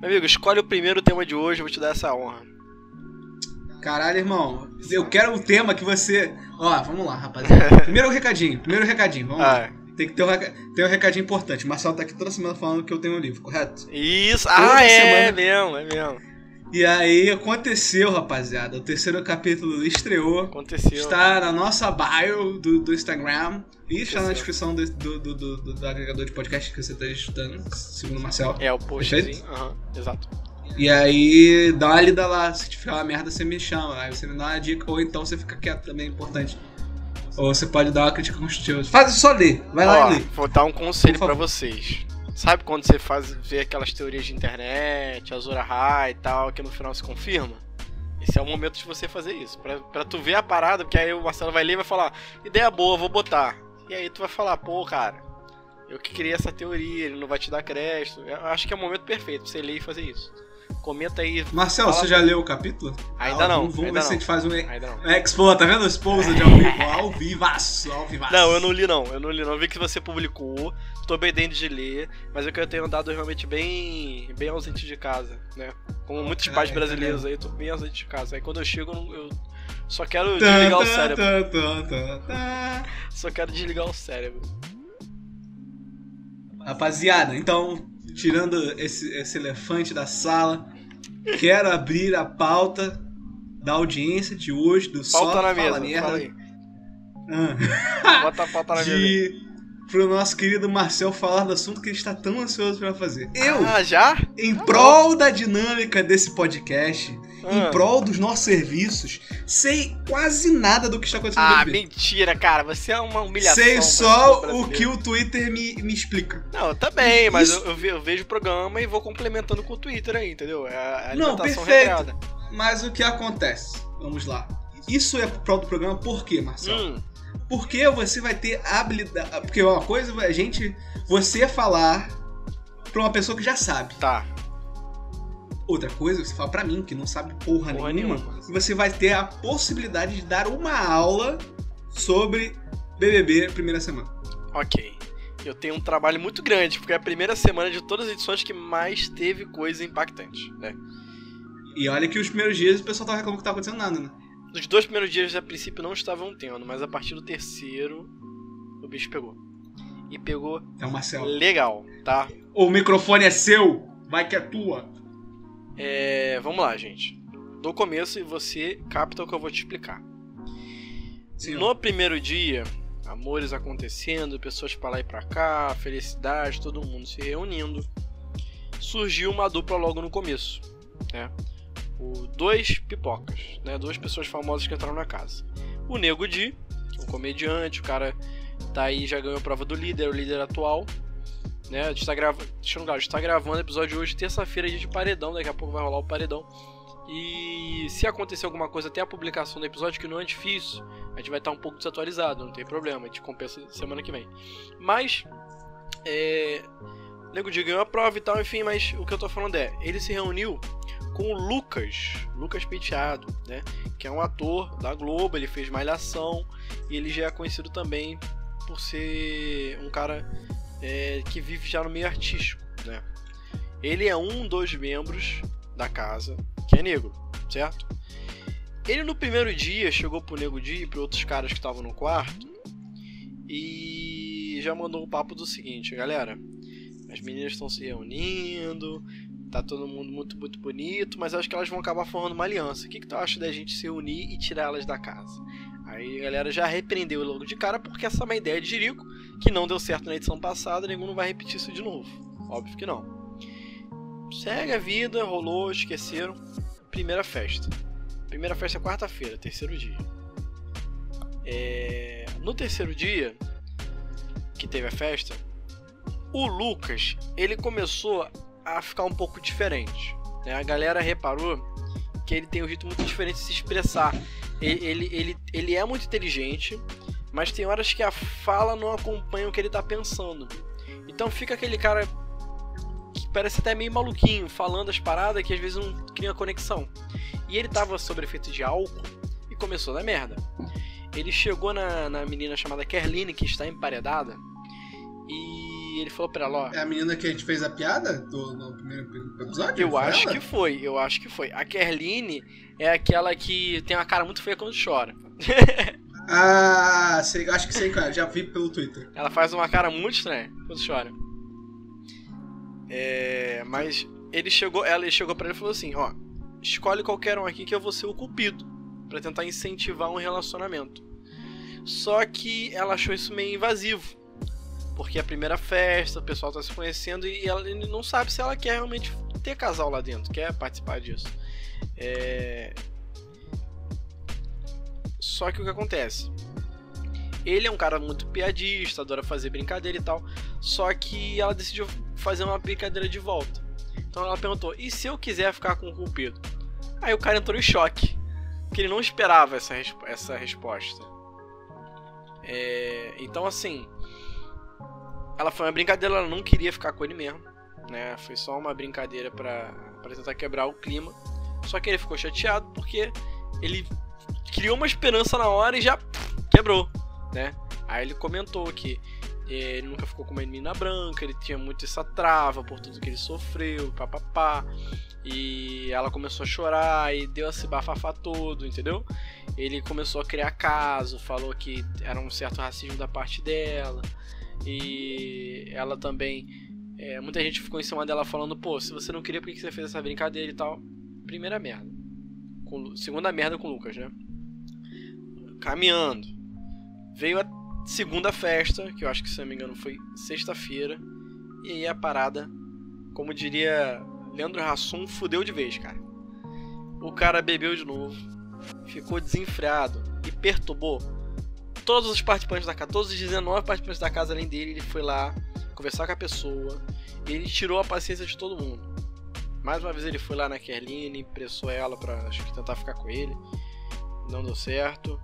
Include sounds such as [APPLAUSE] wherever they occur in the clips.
Meu amigo, escolhe o primeiro tema de hoje, eu vou te dar essa honra. Caralho, irmão. Eu quero o tema que você. Ó, vamos lá, rapaziada. [LAUGHS] Primeiro recadinho, primeiro recadinho, vamos Ah, lá. Tem que ter um, reca... ter um recadinho importante. O Marcelo tá aqui toda semana falando que eu tenho um livro, correto? Isso, Toda ah, é, semana- é mesmo, é mesmo. E aí aconteceu, rapaziada. O terceiro capítulo estreou. Aconteceu. Está na nossa bio do, do Instagram. E está na Aconteceu. descrição descrição do, do, do, do- do agregador de podcast que você está escutando, segundo o Marcel. É, o postzinho. Aham, exato. E aí, dá uma lida lá. Se tiver uma merda, você me chama. Aí você me dá uma dica, ou então você fica quieto também, é importante. Ou você pode dar uma crítica construtiva. Faz só ler. Vai lá Ó, e lê. vou dar um conselho favor. vocês. Sabe quando você faz vê aquelas teorias de internet, Azura High e tal, que no final se confirma? Esse é o momento de você fazer isso. Pra, pra tu ver a parada, porque aí o Marcelo vai ler e vai falar, ideia boa, vou botar. E aí tu vai falar, pô, cara, eu que criei essa teoria, ele não vai te dar crédito. Eu acho que é o momento perfeito pra você ler e fazer isso. Comenta aí. Marcel, você já leu o capítulo? Ainda Ah, não, Vamos, ainda ver se a não. gente faz um não. Expo, tá vendo? Exposa de ao vivo. [LAUGHS] Ao vivaço, ao vivaço. Não, eu não li não, eu não li não. Eu vi que você publicou, tô bem dentro de ler, mas é que eu tenho andado realmente bem, bem ausente de casa, né? Como muitos cara, pais tá brasileiros aí, eu tô bem ausente de casa. Aí quando eu chego, eu, não- eu só quero Tá, desligar o tá, cérebro. Só quero desligar o cérebro. Rapaziada, então, tirando esse, esse elefante da sala, quero abrir a pauta da audiência de hoje, do Pauta Só na Fala mesa, Merda. Ah, Bota a pauta na [LAUGHS] mesa. Pro nosso querido Marcel falar do assunto que ele está tão ansioso pra fazer. Eu, Ah, já? em prol da dinâmica desse podcast, Ah. em prol dos nossos serviços, sei quase nada do que está acontecendo no Ah, mentira, cara. Você é uma humilhação. Sei só o que o Twitter me, me explica. Não, também, mas Isso- eu, eu eu vejo o programa e vou complementando com o Twitter aí, entendeu? É a Não, alimentação perfeito. regrada. Mas o que acontece? Vamos lá. Isso é pro prol do programa por quê, Marcelo? Hum, Porque você vai ter habilidade. Porque uma coisa é a gente. Você falar pra uma pessoa que já sabe. tá. Outra coisa, você fala pra mim, que não sabe porra, Porra nenhuma, nenhuma. e você vai ter a possibilidade de dar uma aula sobre BBB primeira semana. Ok. Eu tenho um trabalho muito grande, porque é a primeira semana de todas as edições que mais teve coisa impactante, né? E olha que os primeiros dias o pessoal tava reclamando que não tava acontecendo nada, né? Nos dois primeiros dias, a princípio, não estavam tendo, mas a partir do terceiro, o bicho pegou. E pegou Então, Marcelo. legal, tá? O microfone é seu, vai que é tua. É, vamos lá, gente. Do começo e você capta o que eu vou te explicar. Sim, No primeiro dia, amores acontecendo, pessoas pra lá e pra cá, felicidade, todo mundo se reunindo. Surgiu uma dupla logo no começo, né? O dois pipocas, né? Duas pessoas famosas que entraram na casa. O Nego Di, um comediante, o cara tá aí, já ganhou a prova do líder, o líder atual. Né? A gente tá gravando. Deixa eu lembrar, a gente tá gravando o episódio hoje, terça-feira, dia de paredão, daqui a pouco vai rolar o paredão. E se acontecer alguma coisa até a publicação do episódio, que não é difícil, a gente vai estar um pouco desatualizado, não tem problema, a gente compensa semana que vem. Mas, é. Nego Di ganhou a prova e tal, enfim, mas o que eu tô falando é, ele se reuniu com o Lucas, Lucas Penteado, né? Que é um ator da Globo, ele fez Malhação e ele já é conhecido também por ser um cara é, que vive já no meio artístico, né? Ele é um dos membros da casa que é negro, certo? Ele no primeiro dia chegou pro Nego Di e para outros caras que estavam no quarto e já mandou o papo do seguinte, galera. As meninas estão se reunindo, tá todo mundo muito, muito bonito, mas acho que elas vão acabar formando uma aliança. O que, que tu acha da gente se unir e tirar elas da casa? Aí a galera já repreendeu logo de cara, porque essa é uma ideia de Jerico, que não deu certo na edição passada, nenhum não vai repetir isso de novo. Óbvio que não. Segue a vida, rolou, esqueceram. Primeira festa. Primeira festa é quarta-feira, terceiro dia. É, No terceiro dia, que teve a festa, o Lucas, ele começou a ficar um pouco diferente. né? A galera reparou que ele tem um jeito muito diferente de se expressar. Ele, ele, ele, ele é muito inteligente, mas tem horas que a fala não acompanha o que ele tá pensando. Então fica aquele cara que parece até meio maluquinho, falando as paradas que às vezes não cria conexão. E ele tava sob efeito de álcool e começou na merda. Ele chegou na, na menina chamada Kerline, que está emparedada, e E ele falou pra ela, ó. É a menina que a gente fez a piada do, no primeiro episódio? Eu acho ela? que foi, eu acho que foi. A Kerline é aquela que tem uma cara muito feia quando chora. [LAUGHS] Ah, sei, acho que sei, cara. Já vi pelo Twitter. Ela faz uma cara muito estranha quando chora. É, mas ele chegou, ela chegou para ele e falou assim, ó, escolhe qualquer um aqui que eu vou ser o cupido para tentar incentivar um relacionamento. Só que ela achou isso meio invasivo. Porque é a primeira festa, o pessoal tá se conhecendo e ela não sabe se ela quer realmente ter casal lá dentro, quer participar disso. É... Só que o que acontece? Ele é um cara muito piadista, adora fazer brincadeira e tal. Só que ela decidiu fazer uma brincadeira de volta. Então ela perguntou: e se eu quiser ficar com o Cupido? Aí o cara entrou em choque. Porque ele não esperava essa, essa resposta. É, então, assim. Ela foi uma brincadeira, ela não queria ficar com ele mesmo. Né? Foi só uma brincadeira pra tentar quebrar o clima. Só que ele ficou chateado porque ele criou uma esperança na hora e já quebrou, né? Aí ele comentou que ele nunca ficou com uma menina branca, ele tinha muito essa trava por tudo que ele sofreu, papapá. E ela começou a chorar e deu esse bafafá todo, entendeu? Ele começou a criar caso, falou que era um certo racismo da parte dela. E ela também. É, muita gente ficou em cima dela falando: pô, se você não queria, por que você fez essa brincadeira e tal? Primeira merda. Com, segunda merda com o Lucas, né? Caminhando. Veio a segunda festa, que eu acho que se não me engano foi sexta-feira. E aí a parada, como diria Leandro Hassum, fudeu de vez, cara. O cara bebeu de novo, ficou desenfreado e perturbou todos os participantes da casa, todos os 19 participantes da casa além dele. Ele foi lá conversar com a pessoa, ele tirou a paciência de todo mundo. Mais uma vez ele foi lá na Kerline, pressou ela pra acho que tentar ficar com ele. Não deu certo.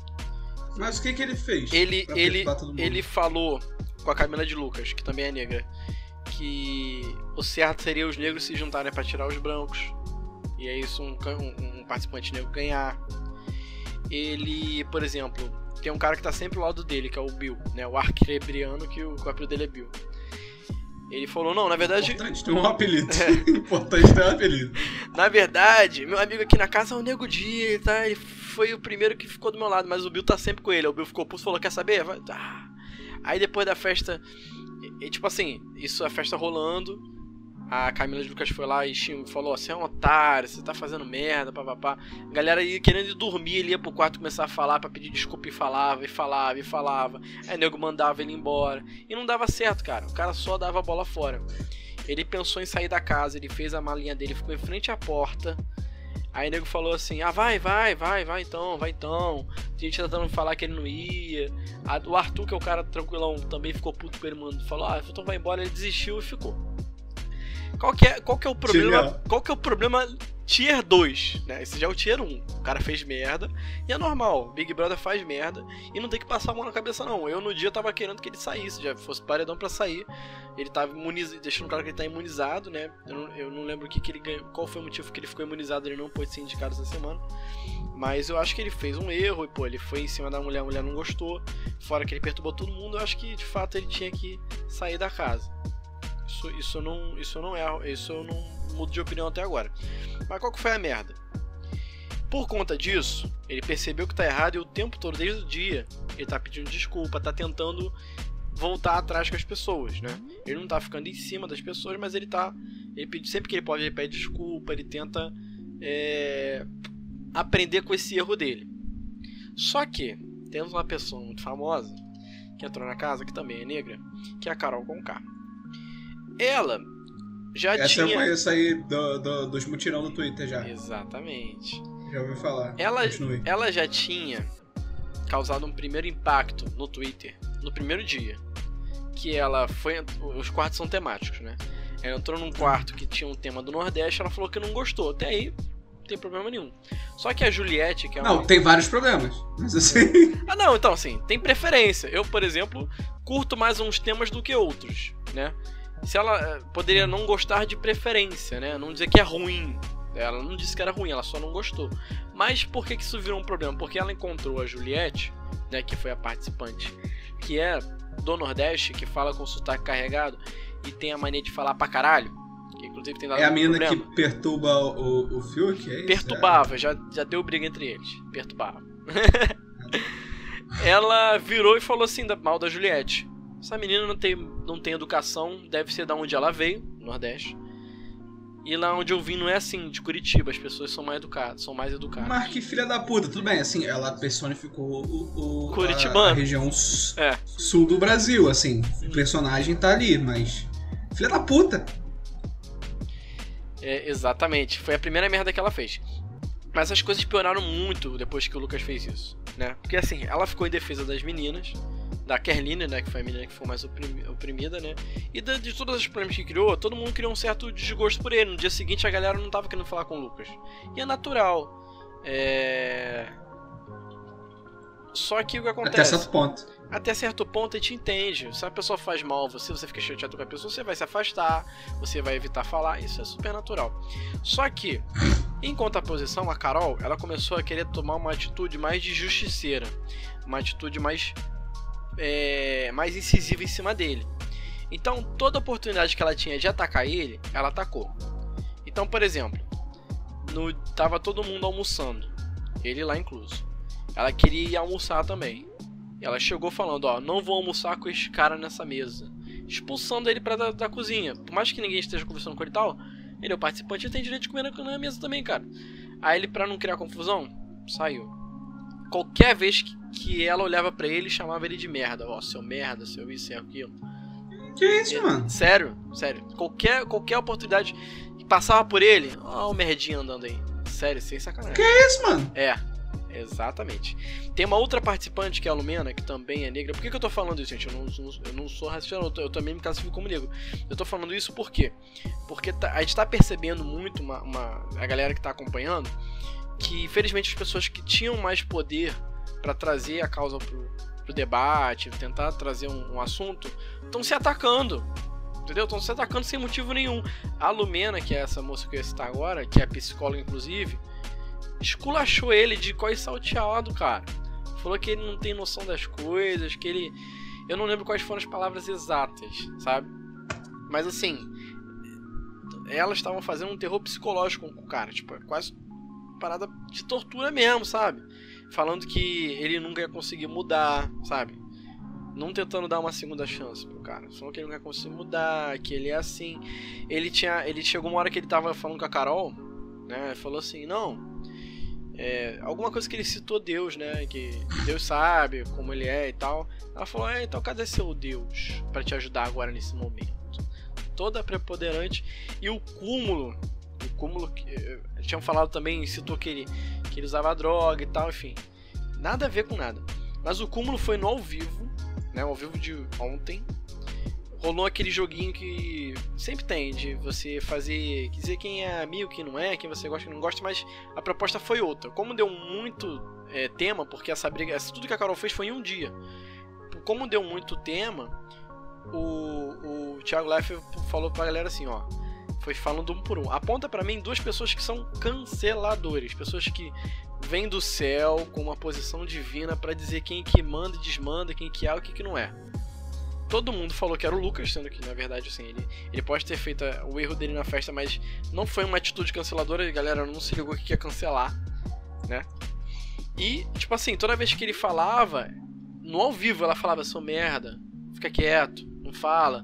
Mas o que que ele fez? Ele, ele, ele falou com a Camila de Lucas, que também é negra, que o certo seria os negros se juntarem para tirar os brancos. E é isso um, um- um participante negro ganhar. Ele, por exemplo, tem um cara que tá sempre ao lado dele, que é o Bill, né? O arquebriano, que o, que o apelido dele é Bill. Ele falou, não, na verdade, Importante ter um apelido. [LAUGHS] Importante ter um apelido. na verdade, meu amigo aqui na casa é o Nego Dia, tá? Ele foi o primeiro que ficou do meu lado, mas o Bill tá sempre com ele. O Bill ficou e falou: Quer saber? Vai. Ah. Aí depois da festa, e, e, tipo assim, isso a festa rolando. A Camila de Lucas foi lá e falou: Você é um otário, você tá fazendo merda, papapá. Galera ia querendo ir dormir, ele ia pro quarto começar a falar pra pedir desculpa e falava, e falava, e falava. Aí o nego mandava ele embora. E não dava certo, cara. O cara só dava a bola fora. Ele pensou em sair da casa, ele fez a malinha dele, ficou em frente à porta. Aí o nego falou assim: Ah, vai, vai, vai, vai então, vai então. A gente tentando falar que ele não ia. O Arthur, que é o cara tranquilão, também ficou puto com ele, mano. Falou: Ah, então vai embora. Ele desistiu e ficou. Qual que é, qual que é o problema? Genial. Qual que é o problema tier 2? Né? Esse já é o tier 1. O cara fez merda. E é normal. Big Brother faz merda. E não tem que passar a mão na cabeça, não. Eu no dia tava querendo que ele saísse, já fosse paredão pra sair. Ele tava imunizado, deixando claro que ele tá imunizado, né? Eu não, eu não lembro o que, que ele ganhou, qual foi o motivo que ele ficou imunizado, ele não pôde ser indicado essa semana. Mas eu acho que ele fez um erro e, pô, ele foi em cima da mulher, a mulher não gostou. Fora que ele perturbou todo mundo, eu acho que de fato ele tinha que sair da casa. Isso, isso não, isso não é, isso eu não mudo de opinião até agora. Mas qual que foi a merda? Por conta disso, ele percebeu que tá errado e o tempo todo, desde o dia, ele tá pedindo desculpa, tá tentando voltar atrás com as pessoas, né? Ele não tá ficando em cima das pessoas, mas ele tá. Ele pede, sempre que ele pode, ele pede desculpa, ele tenta é, aprender com esse erro dele. Só que temos uma pessoa muito famosa que entrou na casa, que também é negra, que é a Carol Conká. Ela já Essa eu tinha. conheço aí do, do- dos mutirão do Twitter já. Exatamente. Já ouvi falar. Ela, Continue. ela já tinha causado um primeiro impacto no Twitter no primeiro dia. Que ela foi. Os quartos são temáticos, né? Ela entrou num quarto que tinha um tema do Nordeste, ela falou que não gostou. Até aí, não tem problema nenhum. Só que a Juliette, que é uma. Não, tem vários problemas. Mas assim. Ah, não, então assim, tem preferência. Eu, por exemplo, curto mais uns temas do que outros, né? Se ela eh, poderia não gostar de preferência, né? Não dizer que é ruim. Ela não disse que era ruim, ela só não gostou. Mas por que, que isso virou um problema? Porque ela encontrou a Juliette, né, que foi a participante, que é do Nordeste que fala com sotaque carregado e tem a mania de falar pra caralho. Que inclusive tem dado É a menina problema. que perturba o, o Fiuk, é isso? Perturbava, já, já deu briga entre eles. Perturbava. [LAUGHS] ela virou e falou assim da, mal da Juliette. Essa menina não tem, não tem educação, deve ser da onde ela veio, Nordeste. E lá onde eu vim não é assim, de Curitiba, as pessoas são mais educadas, são mais educadas. Mas que filha da puta, tudo bem, assim, ela personificou o, o Curitibano. a, a região É. sul do Brasil, assim. O personagem tá ali, mas. Filha da puta! É, exatamente. Foi a primeira merda que ela fez. Mas as coisas pioraram muito depois que o Lucas fez isso, né? Porque assim, ela ficou em defesa das meninas, da Kerline, né? Que foi a menina que foi mais oprimi- oprimida, né? E da- de todas as problemas que criou, todo mundo criou um certo desgosto por ele. No dia seguinte a galera não tava querendo falar com o Lucas. E é natural. É... Só que o que Até acontece? certo ponto. até certo ponto a gente entende. Se a pessoa faz mal você, você fica chateado com a pessoa, você vai se afastar, você vai evitar falar, isso é super natural. Só que, em contraposição, a Carol, ela começou a querer tomar uma atitude mais de justiceira, uma atitude mais, é, mais incisiva em cima dele. Então, toda oportunidade que ela tinha de atacar ele, ela atacou. Então, por exemplo, no, tava todo mundo almoçando, ele lá incluso. Ela queria ir almoçar também. Ela chegou falando, ó, não vou almoçar com esse cara nessa mesa. Expulsando ele pra da, da cozinha. Por mais que ninguém esteja conversando com ele e tal, ele é o participante e tem direito de comer na, na mesa também, cara. Aí ele, pra não criar confusão, saiu. Qualquer vez que, que ela olhava pra ele, chamava ele de merda. Ó, seu merda, seu isso, seu aquilo. Que isso, mano? Sério, sério. Qualquer, qualquer oportunidade que passava por ele, ó o merdinha andando aí. Sério, sem sacanagem. Que isso, mano? É, exatamente. Tem uma outra participante que é a Lumena, que também é negra. Por que, que eu tô falando isso, gente? Eu não, eu não sou racista. Eu, eu também me classifico como negro. Eu tô falando isso por quê? Porque tá- a gente tá percebendo muito, uma, uma- a galera que tá acompanhando, que infelizmente as pessoas que tinham mais poder pra trazer a causa pro, pro debate, tentar trazer um, um assunto, estão se atacando. Entendeu? Estão se atacando sem motivo nenhum. A Lumena, que é essa moça que eu ia citar agora, que é psicóloga inclusive, esculachou ele de coi salteado, cara. Falou que ele não tem noção das coisas, que ele. Eu não lembro quais foram as palavras exatas, sabe? Mas assim. Elas estavam fazendo um terror psicológico com o cara, tipo, é quase parada de tortura mesmo, sabe? Falando que ele nunca ia conseguir mudar, sabe? Não tentando dar uma segunda chance pro cara. Falando que ele nunca ia conseguir mudar, que ele é assim. Ele tinha. Ele chegou uma hora que ele tava falando com a Carol, né? Falou assim, não. É, alguma coisa que ele citou Deus, né? Que Deus sabe como ele é e tal. Ela falou, é, então cadê seu Deus pra te ajudar agora nesse momento? Toda preponderante. E o cúmulo. O cúmulo que. eh, Tinham falado também, citou que ele, que ele usava droga e tal, enfim. Nada a ver com nada. Mas o cúmulo foi no ao vivo, né? Ao vivo de ontem. Rolou aquele joguinho que sempre tem, de você fazer. dizer quem é amigo, quem não é, quem você gosta, quem não gosta, mas a proposta foi outra. Como deu muito é, tema, porque essa briga. Tudo que a Carol fez foi em um dia. Como deu muito tema, o, o Thiago Leifert falou pra galera assim, ó. Foi falando um por um. Aponta pra mim duas pessoas que são canceladores. Pessoas que vêm do céu com uma posição divina pra dizer quem que manda e desmanda, quem que é e o que, que não é. Todo mundo falou que era o Lucas, sendo que na verdade assim, ele, ele pode ter feito eh, o erro dele na festa, mas não foi uma atitude canceladora, a galera não se ligou que ia cancelar, né? E, tipo assim, toda vez que ele falava, no ao vivo ela falava, sou merda, fica quieto, não fala.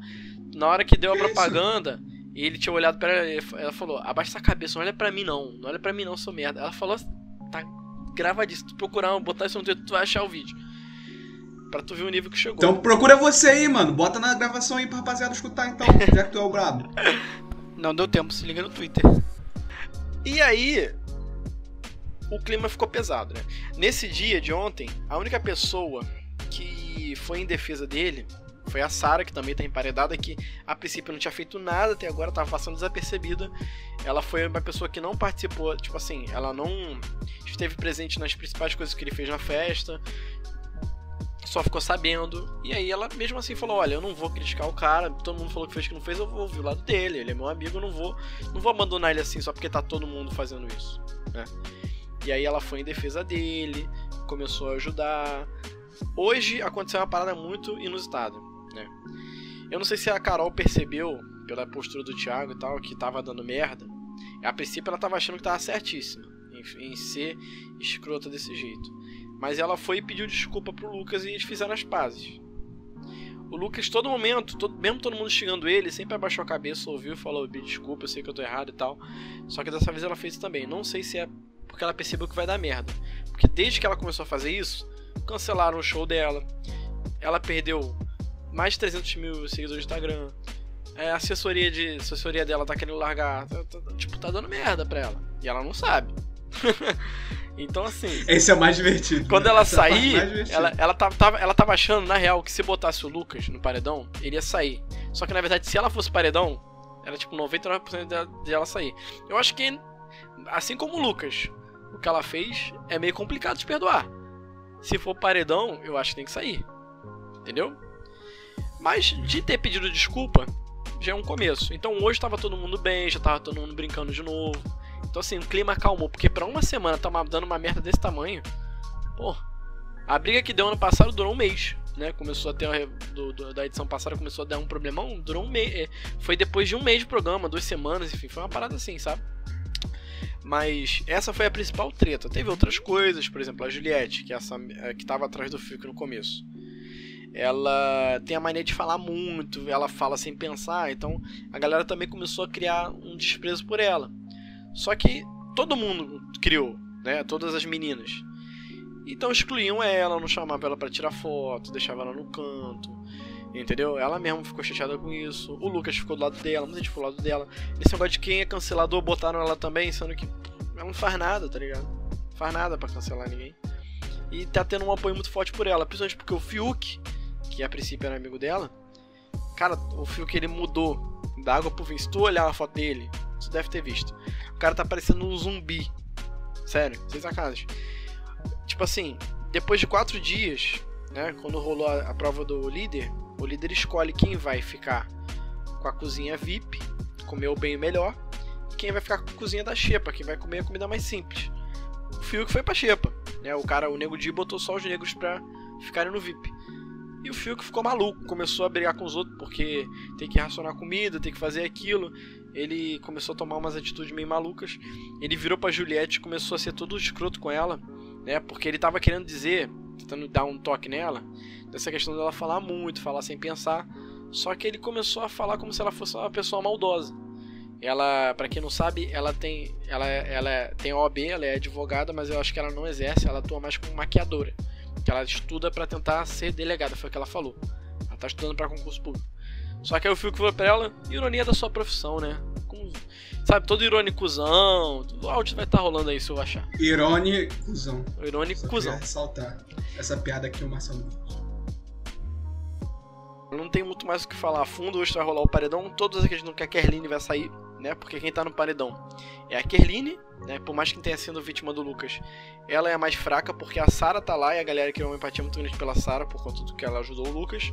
Na hora que deu a propaganda, e ele tinha olhado pra ela, ela falou, abaixa essa cabeça, não olha pra mim não, não olha pra mim não, sou merda. Ela falou, tá gravadíssimo, tu procurar, botar isso no Twitter, tu vai achar o vídeo. Pra tu ver o nível que chegou. Então procura você aí, mano. Bota na gravação aí pra rapaziada escutar então, [LAUGHS] já que tu é o brabo. Não deu tempo, se liga no Twitter. E aí, o clima ficou pesado, né? Nesse dia de ontem, a única pessoa que foi em defesa dele foi a Sarah, que também tá emparedada, que a princípio não tinha feito nada até agora, tava passando desapercebida. Ela foi uma pessoa que não participou, tipo assim, ela não esteve presente nas principais coisas que ele fez na festa. Só ficou sabendo. E aí ela mesmo assim falou: Olha, eu não vou criticar o cara. Todo mundo falou que fez que não fez, eu vou ouvir o lado dele. Ele é meu amigo, eu não vou, não vou abandonar ele assim só porque tá todo mundo fazendo isso. Né? E aí ela foi em defesa dele, começou a ajudar. hoje aconteceu uma parada muito inusitada, né? Eu não sei se a Carol percebeu, pela postura do Thiago e tal, que tava dando merda. A princípio ela tava achando que tava certíssima em, em ser escrota desse jeito. Mas ela foi e pediu desculpa pro Lucas e eles fizeram as pazes. O Lucas, todo momento, todo, mesmo todo mundo xingando ele, sempre abaixou a cabeça, ouviu e falou: desculpa, eu sei que eu tô errado e tal. Só que dessa vez ela fez isso também. Não sei se é porque ela percebeu que vai dar merda. Porque desde que ela começou a fazer isso, cancelaram o show dela. Ela perdeu mais de 300 mil seguidores no Instagram. É, a assessoria, de, assessoria dela tá querendo largar. Tá, tá, tipo, tá dando merda pra ela. E ela não sabe. [LAUGHS] então, assim. Esse é o mais divertido. Quando né? ela Essa é sair, ela, ela, tava, ela tava achando, na real, que se botasse o Lucas no paredão, ele ia sair. Só que na verdade, se ela fosse paredão, era tipo 99% de ela sair. Eu acho que, assim como o Lucas, o que ela fez é meio complicado de perdoar. Se for paredão, eu acho que tem que sair. Entendeu? Mas de ter pedido desculpa, já é um começo. Então hoje tava todo mundo bem, já tava todo mundo brincando de novo. Então assim, o clima acalmou, porque pra uma semana tá dando uma merda desse tamanho, pô, a briga que deu ano passado durou um mês, né? Começou a ter, do, do, da edição passada começou a dar um problemão, durou um mês, é, foi depois de um mês de programa, duas semanas, enfim, foi uma parada assim, sabe? Mas essa foi a principal treta. Teve outras coisas, por exemplo, a Juliette, que, é essa, é, que tava atrás do Fiuk no começo. Ela tem a mania de falar muito, ela fala sem pensar, então a galera também começou a criar um desprezo por ela. Só que todo mundo criou, né? Todas as meninas. Então excluíam ela, não chamavam ela para tirar foto, deixavam ela no canto. Entendeu? Ela mesma ficou chateada com isso. O Lucas ficou do lado dela, muita gente ficou do lado dela. Esse negócio de quem é cancelador botaram ela também, sendo que ela não faz nada, tá ligado? Não faz nada para cancelar ninguém. E tá tendo um apoio muito forte por ela, principalmente porque o Fiuk, que a princípio era amigo dela, cara, o Fiuk ele mudou da água pro vinho. Se tu olhar a foto dele, você deve ter visto. O cara tá parecendo um zumbi. Sério, sem sacanagem. Tipo assim, depois de quatro dias, né? Quando rolou a, a prova do líder, o líder escolhe quem vai ficar com a cozinha VIP, comer o bem melhor, e quem vai ficar com a cozinha da Xepa, quem vai comer a comida mais simples. O Fiuk foi pra Xepa, né? O cara, o Nego Di botou só os negros pra ficarem no VIP. E o Fiuk ficou maluco, começou a brigar com os outros porque tem que racionar comida, tem que fazer aquilo ele começou a tomar umas atitudes meio malucas. Ele virou pra Juliette e começou a ser todo escroto com ela, né? Porque ele tava querendo dizer, tentando dar um toque nela, dessa questão dela falar muito, falar sem pensar. Só que ele começou a falar como se ela fosse uma pessoa maldosa. Ela, para quem não sabe, ela tem, ela, ela tem OAB, ela é advogada, mas eu acho que ela não exerce, ela atua mais como maquiadora. Que ela estuda para tentar ser delegada, foi o que ela falou. Ela tá estudando para concurso público. Só que aí o Fiuk falou pra ela, ironia da sua profissão, né? Com, sabe, todo irônicozão. O áudio vai estar tá rolando aí se eu achar. Irônicozão. Irônicozão. ressaltar essa piada aqui o Marcelo. Não tem muito mais o que falar a fundo, hoje vai rolar o paredão. Todos acreditam que a Kerline vai sair, né? Porque quem tá no paredão é a Kerline, né? Por mais que tenha sido vítima do Lucas, ela é a mais fraca porque a Sara tá lá e a galera criou uma empatia muito grande pela Sara por conta do que ela ajudou o Lucas.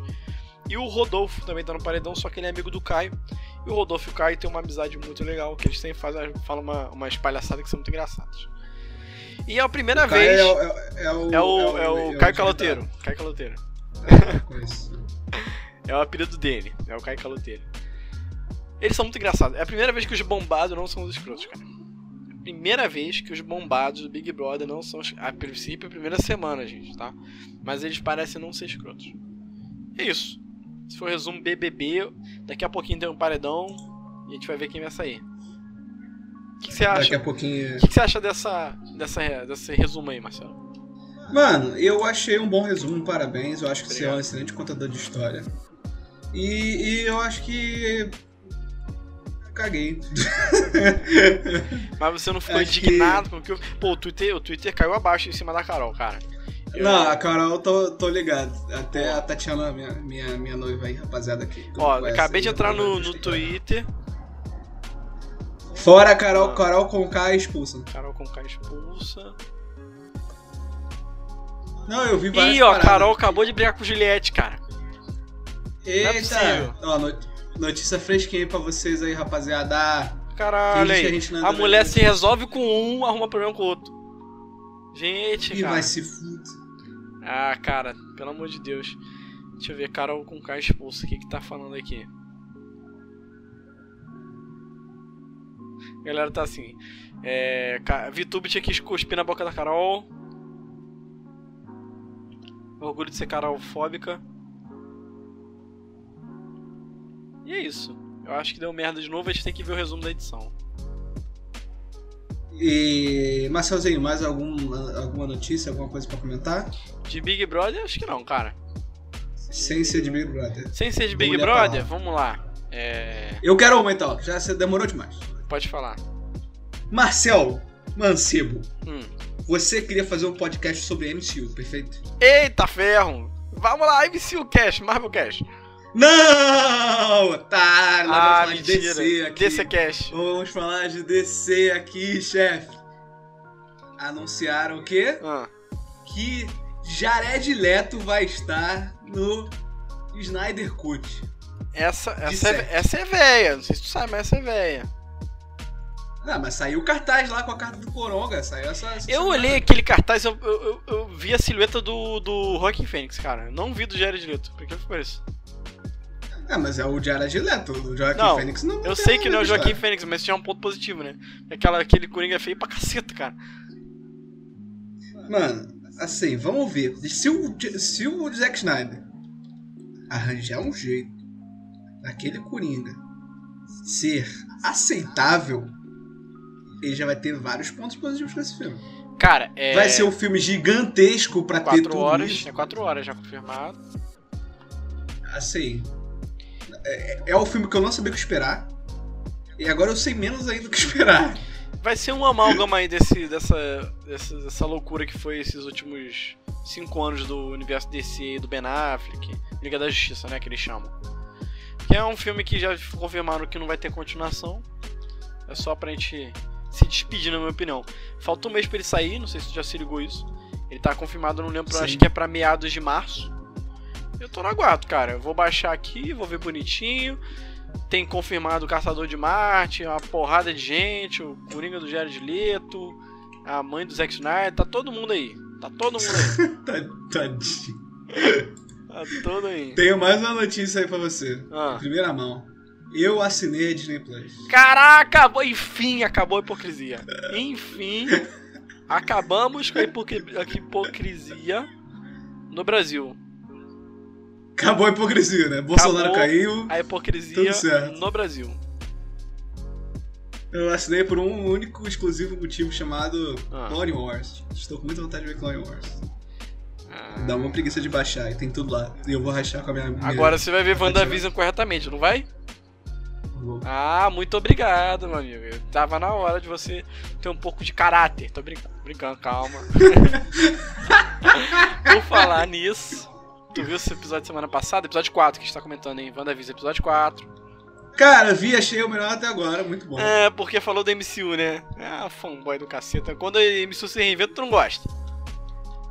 E o Rodolfo também tá no paredão, só que ele é amigo do Caio. E o Rodolfo e o Caio têm uma amizade muito legal, que eles sempre fazem, falam uma, umas palhaçadas que são muito engraçadas. E é a primeira o vez. É o, é, é, o, é o, é o, é Caio Caloteiro. Caio Caloteiro. [LAUGHS] É, o apelido dele, é o Caio Caloteiro. Eles são muito engraçados. É a primeira vez que os bombados não são os escrotos, cara. Primeira vez que os bombados do Big Brother não são. A princípio, a primeira semana, gente, tá? Mas eles parecem não ser escrotos. É isso. Esse foi o resumo BBB. Daqui a pouquinho tem um paredão e a gente vai ver quem vai sair. O que, você acha? Daqui a pouquinho. O que, você acha dessa, dessa, desse resumo aí, Marcelo? Mano, eu achei um bom resumo, parabéns. Eu acho que Obrigado. você é um excelente contador de história. E, e eu acho que. Caguei. [LAUGHS] Mas você não ficou acho indignado que... com o que. Pô, o Twitter, o Twitter caiu abaixo em cima da Carol, cara. Eu... Não, a Carol, tô, tô ligado. Até a Tatiana, minha, minha, minha noiva aí, rapaziada aqui. Ó, acabei de entrar no, no Twitter. Fora a Carol, ah. Carol com K expulsa. Carol com K expulsa. Não, eu vi várias Ih, ó, Carol acabou de brigar com Juliette, cara. Eita! É ó, notícia fresquinha pra vocês aí, rapaziada. Caralho, aí. A, a mulher se resolve com um, arruma problema com o outro. Gente, Ih, cara. vai se fuder. Ah, cara, pelo amor de Deus. Deixa eu ver, Carol com K expulso. O que que tá falando aqui? A galera tá assim. É. VTube tinha que cuspir na boca da Carol. Orgulho de ser carolfóbica. E é isso. Eu acho que deu merda de novo, a gente tem que ver o resumo da edição. E. Marcelzinho, mais algum, alguma notícia, alguma coisa pra comentar? De Big Brother, acho que não, cara. Sem ser de Big Brother. Sem ser de Big a Brother, vamos lá. É. Eu quero uma então, já você demorou demais. Pode falar. Marcel Mancebo, Hum. você queria fazer um podcast sobre MCU, perfeito? Eita ferro! Vamos lá, MCU Cash, Marvel Cash. Não! Otário, nós vamos Ah, falar de DC mentira. aqui. DC Cash. Vamos falar de DC aqui, chefe. Anunciaram o quê? Ah, Que Jared Leto vai estar no Snyder Cut. essa, essa, é, essa é véia. Não sei se tu sabe, mas essa é véia. Ah, mas saiu o cartaz lá com a carta do Coronga, saiu essa... essa Eu semana. olhei aquele cartaz, eu, eu, eu- vi a silhueta do, do Rockin' Fênix, cara. Eu Não vi do Jared Leto. Por que foi isso? Ah, mas é o Jared Leto, o Joaquim Não, Fênix não Eu sei que não é o Joaquim Fênix, mas tinha um ponto positivo, né? Aquela, aquele Coringa é feio pra caceta, cara. Mano, assim, vamos ver. Se o, se o Zack Snyder arranjar um jeito daquele Coringa ser aceitável, ele já vai ter vários pontos positivos pra esse filme. Cara, é. Vai ser um filme gigantesco pra ter 4 tudo horas. isso. É 4 horas já confirmado. Assim, é, é o filme que eu não sabia o que esperar. E agora eu sei menos ainda o que esperar. [LAUGHS] Vai ser um amálgama aí desse, dessa, dessa, dessa loucura que foi esses últimos 5 anos do universo DC e do Ben Affleck, Liga da Justiça, né, que eles chamam. Que é um filme que já confirmaram que não vai ter continuação. É só pra gente se despedir, na minha opinião. Falta um mês pra ele sair, não sei se tu já se ligou isso. Ele tá confirmado, não lembro, Sim. acho que é pra meados de março. Eu tô no aguardo, cara. Eu vou baixar aqui, vou ver bonitinho. Tem confirmado o Caçador de Marte, uma porrada de gente, o Coringa do Jared Leto, a mãe do Zack Snyder, tá todo mundo aí. Tá todo mundo aí. [LAUGHS] Tá- Tadinho. Tá todo aí. Tenho mais uma notícia aí pra você. Ah. Primeira mão. Eu assinei a Disney Plus. Caraca, acabou, enfim, acabou a hipocrisia. Enfim, acabamos com a hipocrisia no Brasil. Acabou a hipocrisia, né? Bolsonaro Acabou. caiu. A hipocrisia no Brasil. Eu assinei por um único exclusivo motivo chamado Ah. Clone Wars. Estou com muita vontade de ver Clone Wars. Ah, Dá uma preguiça de baixar e tem tudo lá. E eu vou rachar com a minha. minha- Agora você vai ver WandaVision corretamente, não vai? Vou. Ah, muito obrigado, meu amigo. Tava na hora de você ter um pouco de caráter. Tô brincando, brincando calma. [LAUGHS] Por falar nisso, tu viu esse episódio semana passada? Episódio 4 que a gente tá comentando, hein? WandaVision, episódio 4. Cara, vi, achei o melhor até agora, muito bom. É, porque falou do MCU, né? Ah, fanboy do caceta. Quando a MCU se reinventa, tu não gosta.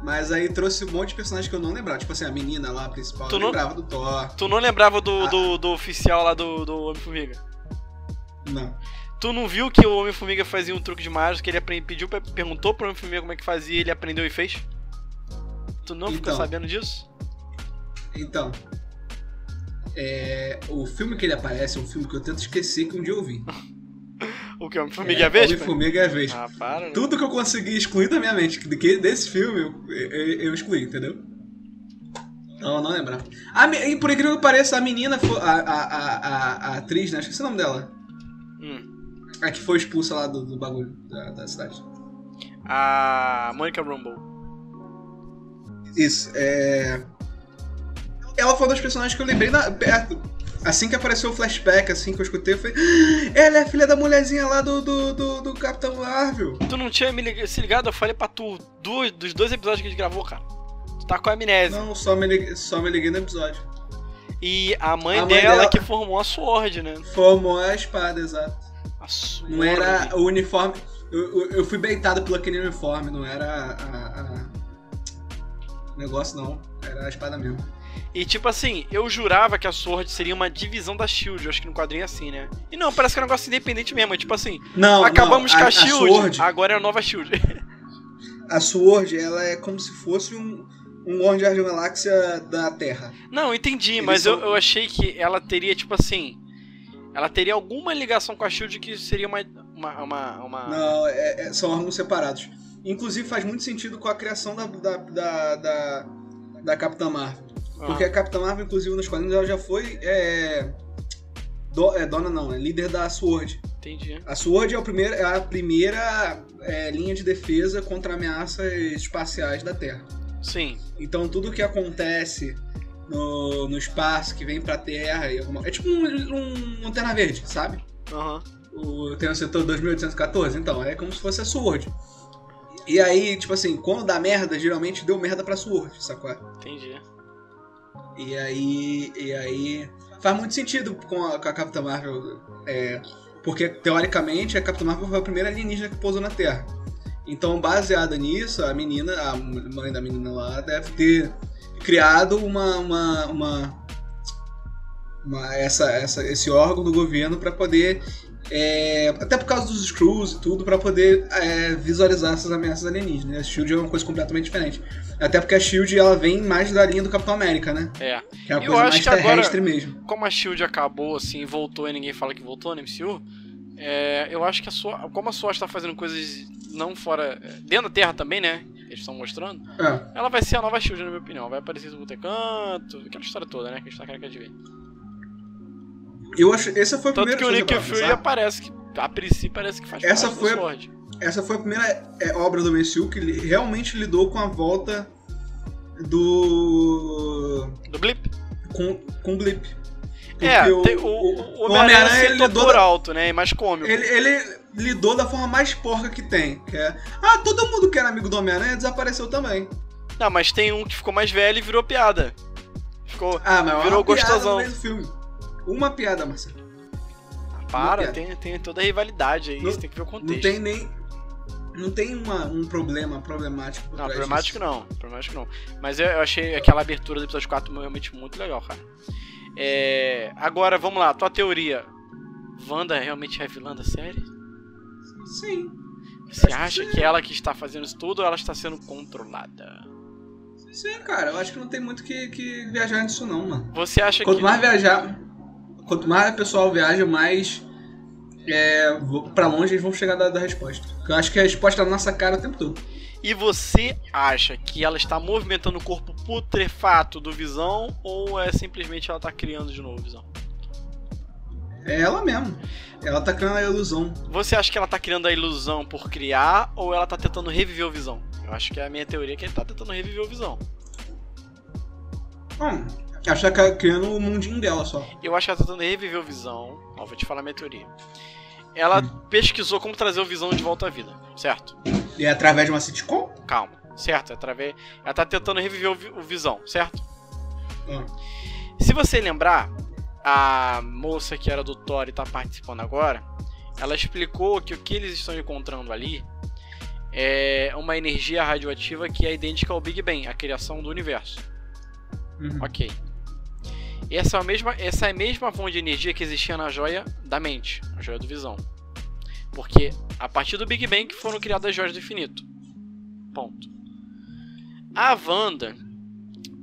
Mas aí trouxe um monte de personagens que eu não lembrava. Tipo assim, a menina lá, a principal, Tu não- lembrava do Thor. Tu não lembrava do, Ah. do, do oficial lá do, do Homem-Formiga? Não. Tu não viu que o Homem-Formiga fazia um truque de mágica, que ele pediu, perguntou pro Homem-Formiga como é que fazia, ele aprendeu e fez? Tu não ficou Então. sabendo disso? Então. É, o filme que ele aparece é um filme que eu tento esquecer que um dia eu vi. O que? Homem-Formiga é a Vespa? Homem-Formiga é a Vespa. Ah, para, né? Tudo que eu consegui excluir da minha mente que- desse filme, eu, eu, eu excluí, entendeu? Não, não lembrava. A, e por incrível que pareça, a menina, a, a, a, a atriz, né? Esqueci o nome dela. Hum. A que foi expulsa lá do, do bagulho da, da cidade. A Monica Rumble. Isso, é. Ela foi uma das personagens que eu lembrei na, perto. Assim que apareceu o flashback, assim que eu escutei, eu falei. "Ah, Ela é a filha da mulherzinha lá do, do, do, do Capitão Marvel. Tu não tinha me lig- se ligado? Eu falei pra tu do- dos dois episódios que a gente gravou, cara. Tu tá com amnésia. Não, só me, liguei, só me liguei no episódio. E a mãe, A mãe dela dela- que formou a Sword, né? Formou a espada, exato. A Sword. Não era o uniforme. Eu, eu, eu fui beitado pelo aquele uniforme, não era a, a- o negócio, não. Era a espada mesmo. E tipo assim, eu jurava que a Sword seria uma divisão da Shield. Eu acho que no quadrinho é assim, né? E não, parece que é um negócio independente mesmo. É tipo assim, Não, acabamos não, com a, a Shield, A Sword, agora é a nova Shield. [LAUGHS] a Sword, ela é como se fosse um, um Guardião da Galáxia da Terra. Não, entendi, Eles mas são... eu, eu achei que ela teria, tipo assim. Ela teria alguma ligação com a Shield que seria uma. uma, uma, uma... Não, é, é, são órgãos separados. Inclusive faz muito sentido com a criação da, da, da, da, da Capitã Marvel. Ah. Porque a Capitã Marvel, inclusive, nos quadrinhos, ela já foi. É, do, é, dona não, é líder da SWORD. Entendi. A SWORD é, o primeiro, é a primeira é, linha de defesa contra ameaças espaciais da Terra. Sim. Então tudo que acontece no, no espaço, que vem pra Terra, e alguma, é tipo um, um Lanterna Verde, sabe? Aham. Uhum. Tem o setor 2814, então, é como se fosse a SWORD. E aí, tipo assim, quando dá merda, geralmente deu merda pra SWORD, sacou? Entendi. E aí. E aí. Faz muito sentido com a, com a Capitã Marvel. É, porque, teoricamente, a Capitã Marvel foi a primeira alienígena que pousou na Terra. Então, baseada nisso, a menina, a mãe da menina lá, deve ter criado uma. uma, uma, uma essa, essa, esse órgão do governo para poder é, até por causa dos Screws e tudo, para poder é, visualizar essas ameaças alienígenas. A SHIELD é uma coisa completamente diferente. Até porque a SHIELD ela vem mais da linha do Capitão América, né? É. Que é uma Eu coisa mais terrestre agora, mesmo. Como a SHIELD acabou assim, voltou e ninguém fala que voltou no MCU, é, eu acho que a sua, como a SWORD está fazendo coisas não fora. dentro da Terra também, né? Eles estão mostrando. É. Ela vai ser a nova Shield, na minha opinião. Vai aparecer no canto, aquela história toda, né? Que a gente tá querendo de ver. Eu acho, essa foi a Tanto primeira que o Nick Fury aparece que a princípio parece que faz essa parte foi Sword. Essa foi a primeira é, obra do MCU que realmente lidou com a volta do do Blip com com o Blip. é, o, o, o, o Homem-Aranha ele lidou por da, alto, né? Mais cômico. Ele, ele lidou da forma mais porca que tem, que é, ah, todo mundo que era amigo do Homem-Aranha desapareceu também. Não, mas tem um que ficou mais velho e virou piada. Ficou, ah, mas é virou gostosão. No filme. Uma piada, Marcelo. Ah, para, tem, tem toda a rivalidade aí, não, você tem que ver o contexto. Não tem nem. Não tem uma, um problema problemático. não, problemático disso. não. Problemático não. Mas eu, eu, achei aquela abertura do episódio 4 realmente muito legal, cara. É, agora, vamos lá, tua teoria. Wanda realmente é vilã da série? Sim. Você acha que, que ela que está fazendo isso tudo ou ela está sendo controlada? Sim, cara, eu acho que não tem muito que, que viajar nisso não, mano. Você acha quanto que. Mais viajar, quanto mais o pessoal viaja, mais é, para longe eles vão chegar da, da resposta. Eu acho que a resposta tá na nossa cara o tempo todo. E você acha que ela está movimentando o corpo putrefato do Visão ou é simplesmente ela tá criando de novo Visão? É ela mesmo. Ela tá criando a ilusão. Você acha que ela tá criando a ilusão por criar ou ela tá tentando reviver o Visão? Eu acho que é a minha teoria que ele tá tentando reviver o Visão. Bom, acho que ela tá criando o mundinho dela só. Eu acho que ela tá tentando reviver o Visão. Ó, vou te falar a minha teoria. Ela hum. pesquisou como trazer o Visão de volta à vida, certo? E é através de uma sitcom? Calma, certo? É através... Ela tá tentando reviver o, Visão, certo? Hum. Se você lembrar, a moça que era do Thor e tá participando agora, ela explicou que o que eles estão encontrando ali é uma energia radioativa que é idêntica ao Big Bang, a criação do universo. Uhum. Ok. Essa é, a mesma, essa é a mesma fonte de energia que existia na joia da mente, a joia do visão. Porque a partir do Big Bang foram criadas as joias do infinito. Ponto. A Wanda,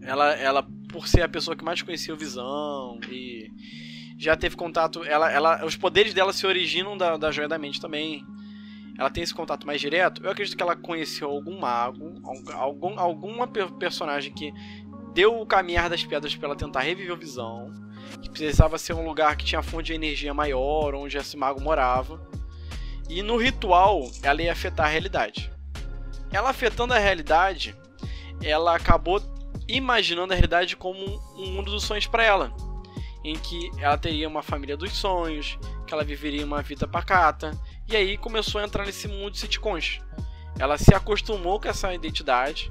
ela, ela, por ser a pessoa que mais conhecia o Visão e já teve contato, ela, ela, os poderes dela se originam da, da joia da mente também ela tem esse contato mais direto, eu acredito que ela conheceu algum mago, algum, alguma personagem que deu o caminhar das pedras para ela tentar reviver o Visão, que precisava ser um lugar que tinha fonte de energia maior, onde esse mago morava. E no ritual, ela ia afetar a realidade. Ela afetando a realidade, ela acabou imaginando a realidade como um mundo dos sonhos para ela, em que ela teria uma família dos sonhos, que ela viveria uma vida pacata, e aí começou a entrar nesse mundo de sitcoms. Ela se acostumou com essa identidade,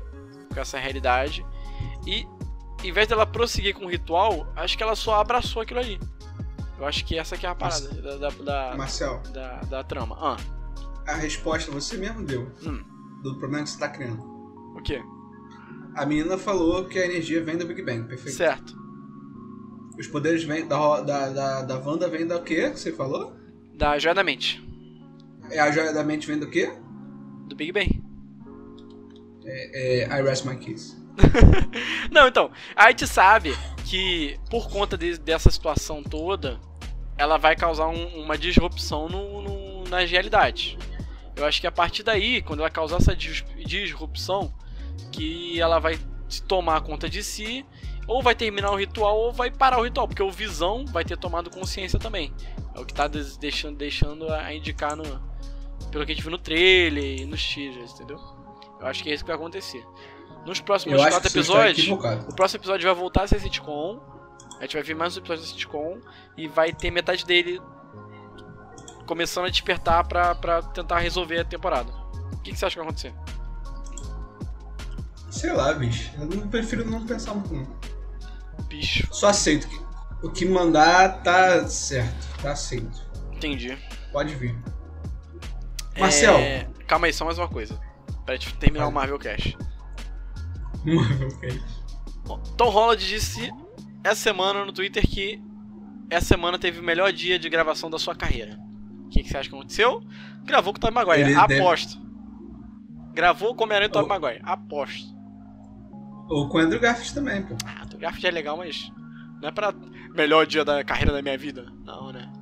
com essa realidade, e em vez dela prosseguir com o ritual, acho que ela só abraçou aquilo ali. Eu acho que essa que é a parada da, da, da, Marcel, da, da trama. Ah. A resposta você mesmo deu hum. do problema que você está criando. O quê? A menina falou que a energia vem do Big Bang, perfeito. Certo. Os poderes vêm da, da, da, da Wanda vem da quê que você falou? Da Joia da Mente. É a Joia da Mente vem do quê? Do Big Bang. É, é I Rest My Kiss. Não, então, a gente sabe que por conta de, dessa situação toda, ela vai causar um, uma disrupção no, no, nas realidades. Eu acho que a partir daí, quando ela causar essa disrupção, que ela vai tomar conta de si, ou vai terminar o ritual ou vai parar o ritual, porque o Visão vai ter tomado consciência também. É o que tá deixando, deixando a indicar no, pelo que a gente viu no trailer e nos teasers, entendeu? Eu acho que é isso que vai acontecer. Nos próximos Eu quatro episódios, o próximo episódio vai voltar a ser sitcom. A gente vai ver mais um episódio da sitcom e vai ter metade dele começando a despertar pra, pra tentar resolver a temporada. O que, que você acha que vai acontecer? Sei lá, bicho. Eu não prefiro não pensar muito. Bicho. Só aceito o que mandar tá certo. Tá aceito. Entendi. Pode vir. Marcel. É... Calma aí, só mais uma coisa. Pra gente terminar Vai. o Marvel Cash. Marvel. Tom Holland disse essa semana no Twitter que essa semana teve o melhor dia de gravação da sua carreira. O que, que você acha que aconteceu? Gravou com o Tobey Maguire. Ele Aposto. Deve... Gravou com o Homem-Aranha e Tobey Maguire. Aposto. Ou com o Andrew Garfield também, pô. Ah, Andrew Garfield é legal, mas não é pra melhor dia da carreira da minha vida. Não, né?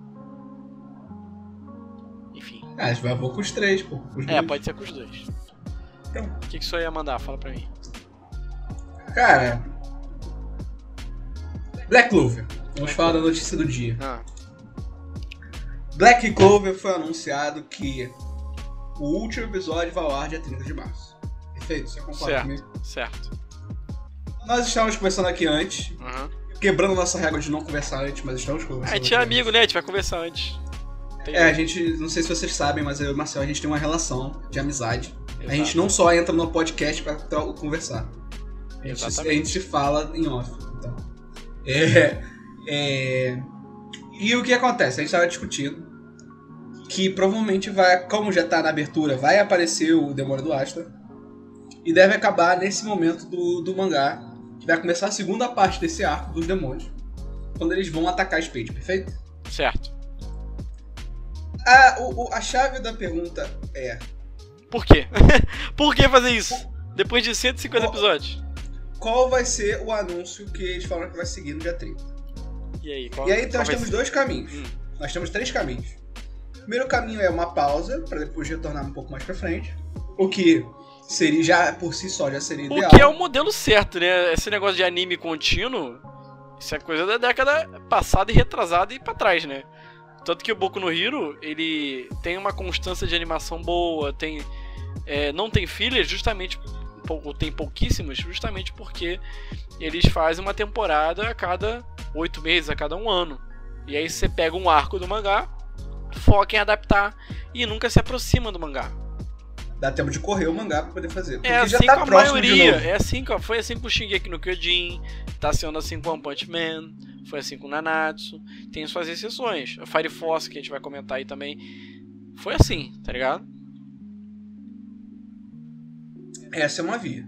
Enfim. Ah, vai com os três, pô. Os é, dois. pode ser com os dois. Então. O que, que o senhor ia mandar? Fala pra mim. Cara. Black Clover. Vamos falar da notícia do dia. Ah. Black Clover foi anunciado que o último episódio vai ao ar dia 30 de março. Perfeito? Você concorda certo, comigo? Certo. Nós estávamos conversando aqui antes. Uhum. Quebrando nossa regra de não conversar antes, mas estamos conversando. A gente é amigo, né? A gente vai conversar antes. Tem é, a gente, não sei se vocês sabem, mas eu e o Marcel, a gente tem uma relação de amizade. Exato. A gente não só entra no podcast pra conversar. A gente, a gente se fala em off. Então. É, é, e o que acontece? A gente estava discutindo que provavelmente vai, como já tá na abertura, vai aparecer o Demônio do Asta. E deve acabar nesse momento do, do mangá, que vai começar a segunda parte desse arco dos demônios. Quando eles vão atacar a Spade, perfeito? Certo. A, o, a chave da pergunta é. Por quê? [LAUGHS] Por que fazer isso? Depois de 150 qual, episódios. Qual vai ser o anúncio que eles falaram que vai seguir no dia 30? E aí, qual, e aí nós temos ser? dois caminhos. Hum. Nós temos três caminhos. O primeiro caminho é uma pausa, para depois retornar um pouco mais pra frente. O que seria já por si só já seria ideal. O que é o modelo certo, né? Esse negócio de anime contínuo, isso é coisa da década passada e retrasada e para trás, né? Tanto que o Boku no Hero, ele tem uma constância de animação boa, tem é, não tem filler justamente ou tem pouquíssimos, justamente porque eles fazem uma temporada a cada oito meses, a cada um ano. E aí você pega um arco do mangá, foca em adaptar e nunca se aproxima do mangá dá tempo de correr o mangá pra poder fazer. É assim já tá com a maioria. É assim, foi assim com o Shingeki no Kyojin, tá sendo assim com One Punch Man, foi assim com o Nanatsu. Tem suas exceções. A Fire Force, que a gente vai comentar aí também, foi assim, tá ligado? Essa é uma via.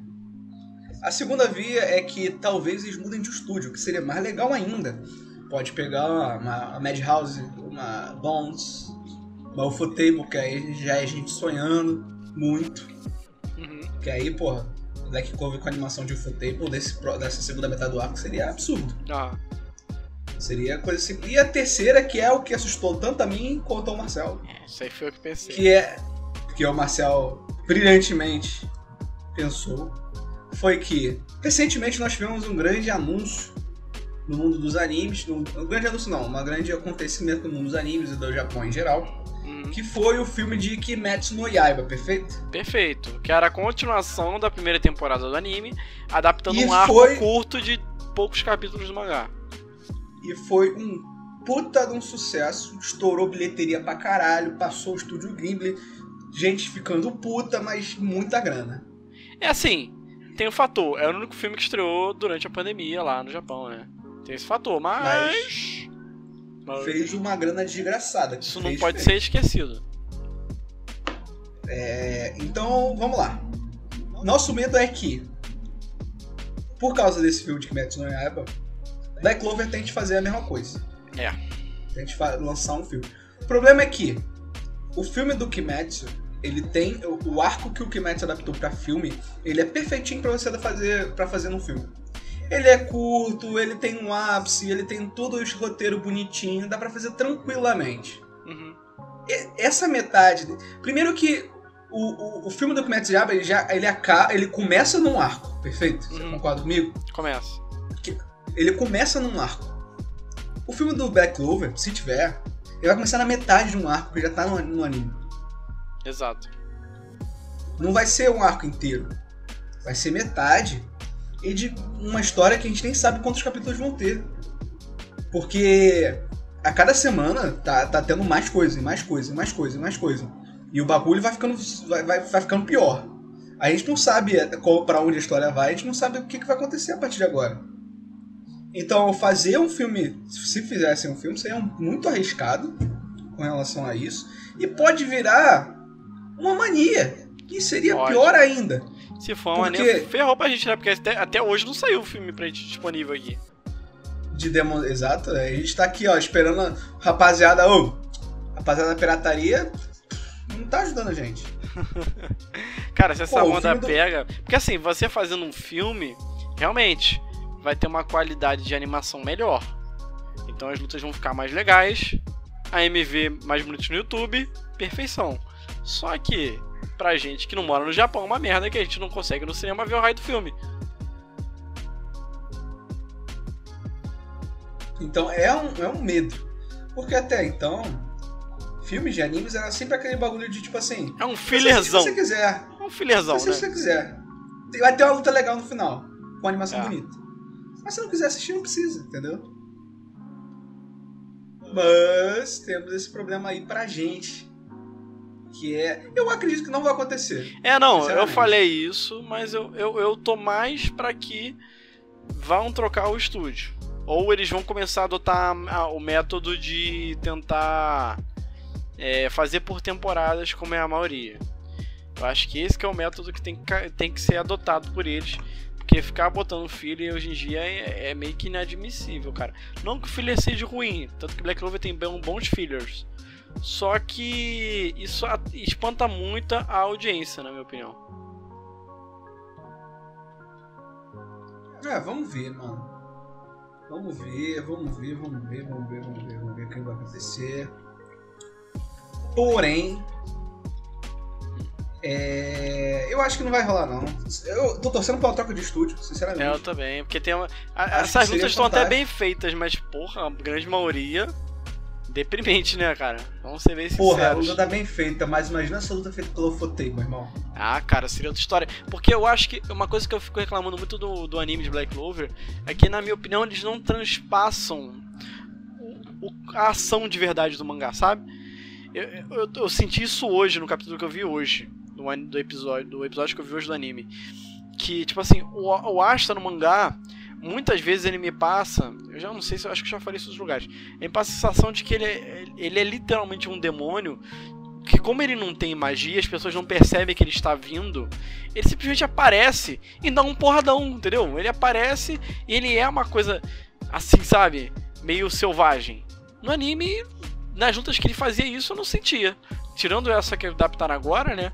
A segunda via é que talvez eles mudem de estúdio, que seria mais legal ainda. Pode pegar uma, uma Madhouse, uma Bones, uma Ufotable, que aí já é gente sonhando muito. Uhum. Que aí, porra, Black Clover com animação de Ufotable desse, dessa segunda metade do arco seria absurdo. Ah. Seria coisa assim. E a terceira, que é o que assustou tanto a mim quanto ao Marcel. É, isso aí foi o que pensei. Que é. Que o Marcel brilhantemente pensou. Foi que recentemente nós tivemos um grande anúncio no mundo dos animes. No, um grande anúncio não, um grande acontecimento no mundo dos animes e do Japão em geral Uhum. Que foi o filme de Kimetsu no Yaiba, perfeito? Perfeito. Que era a continuação da primeira temporada do anime, adaptando e um arco foi... curto de poucos capítulos do mangá. E foi um puta de um sucesso, estourou bilheteria pra caralho, passou o estúdio Ghibli, gente ficando puta, mas muita grana. É assim, tem o um fator, é o único filme que estreou durante a pandemia lá no Japão, né? Tem esse fator, mas... mas fez uma grana desgraçada. Isso não pode fez. ser esquecido. É, então, vamos lá. Nosso medo é que, por causa desse filme de Kimetsu no Yaiba, Black Clover tente fazer a mesma coisa. É. Tente lançar um filme. O problema é que o filme do Kimetsu, ele tem o arco que o Kimetsu adaptou para filme, ele é perfeitinho para você fazer para fazer no filme. Ele é curto, ele tem um ápice, ele tem todo esse roteiro bonitinho, dá para fazer tranquilamente. Uhum. Essa metade, primeiro que o, o, o filme do Kimetsu Yaba, ele já ele, acaba, ele começa num arco, perfeito? Você Uhum. concorda comigo? Começa. Ele começa num arco. O filme do Black Clover, se tiver, ele vai começar na metade de um arco que já tá no, no anime. Exato. Não vai ser um arco inteiro. Vai ser metade e de uma história que a gente nem sabe quantos capítulos vão ter. Porque a cada semana tá, tá tendo mais coisa, mais coisa, mais coisa, mais coisa. E o bagulho vai ficando, vai, vai, vai ficando pior. A gente não sabe pra onde a história vai, a gente não sabe o que, que vai acontecer a partir de agora. Então, fazer um filme, se fizessem um filme, seria muito arriscado com relação a isso. E pode virar uma mania, que seria pior ainda. Se for uma Porque- maneira, ferrou pra gente, né? Porque até, até hoje não saiu o filme pra gente disponível aqui. De demo... Exato, a gente tá aqui, ó, esperando a rapaziada. Ô, rapaziada da pirataria não tá ajudando a gente. [LAUGHS] Cara, se essa Pô, onda filme do- pega. Porque assim, você fazendo um filme, realmente, vai ter uma qualidade de animação melhor. Então as lutas vão ficar mais legais, a MV mais bonita no YouTube, perfeição. Só que, pra gente que não mora no Japão, é uma merda que a gente não consegue no cinema ver o raio do filme. Então é um, é um medo. Porque até então, filmes de animes era sempre aquele bagulho de tipo assim. É um Se fillerzão. você quiser, É um fillerzão, se né? você quiser. Vai ter uma luta legal no final, com animação É. bonita. Mas se não quiser assistir, não precisa, entendeu? Mas temos esse problema aí pra gente. Que é. Eu acredito que não vai acontecer. É, não, eu falei isso, mas eu, eu, eu tô mais pra que vão trocar o estúdio. Ou eles vão começar a adotar o método de tentar é, fazer por temporadas, como é a maioria. Eu acho que esse que é o método que tem que, tem que ser adotado por eles. Porque ficar botando filler hoje em dia é, é meio que inadmissível, cara. Não que o filler seja ruim, tanto que Black Clover tem bons fillers. Só que isso espanta muito a audiência, na minha opinião. É, vamos ver, mano. Vamos ver, vamos ver, vamos ver, vamos ver, vamos ver, vamos ver o que vai acontecer. Porém, é, eu acho que não vai rolar, não. Eu tô torcendo pela troca de estúdio, sinceramente. É, eu também, porque tem uma. essas lutas estão até bem feitas, mas, porra, a grande maioria. Deprimente, né, cara? Vamos ser bem Porra, a sinceros. luta tá bem feita, mas imagina essa luta feita pelo Fotei, meu irmão. Ah, cara, seria outra história. Porque eu acho que uma coisa que eu fico reclamando muito do, do anime de Black Clover é que, na minha opinião, eles não transpassam o- o- a ação de verdade do mangá, sabe? Eu, eu, eu senti isso hoje, no capítulo que eu vi hoje, do, do episódio, do episódio que eu vi hoje do anime. Que, tipo assim, o, o Asta no mangá, muitas vezes ele me passa. Eu já não sei se eu acho que já falei isso nos lugares. Ele me passa a sensação de que ele é, ele é literalmente um demônio que como ele não tem magia, as pessoas não percebem que ele está vindo, ele simplesmente aparece e dá um porradão, entendeu? Ele aparece e ele é uma coisa assim, sabe? Meio selvagem. No anime, nas lutas que ele fazia isso, eu não sentia. Tirando essa que adaptaram agora, né?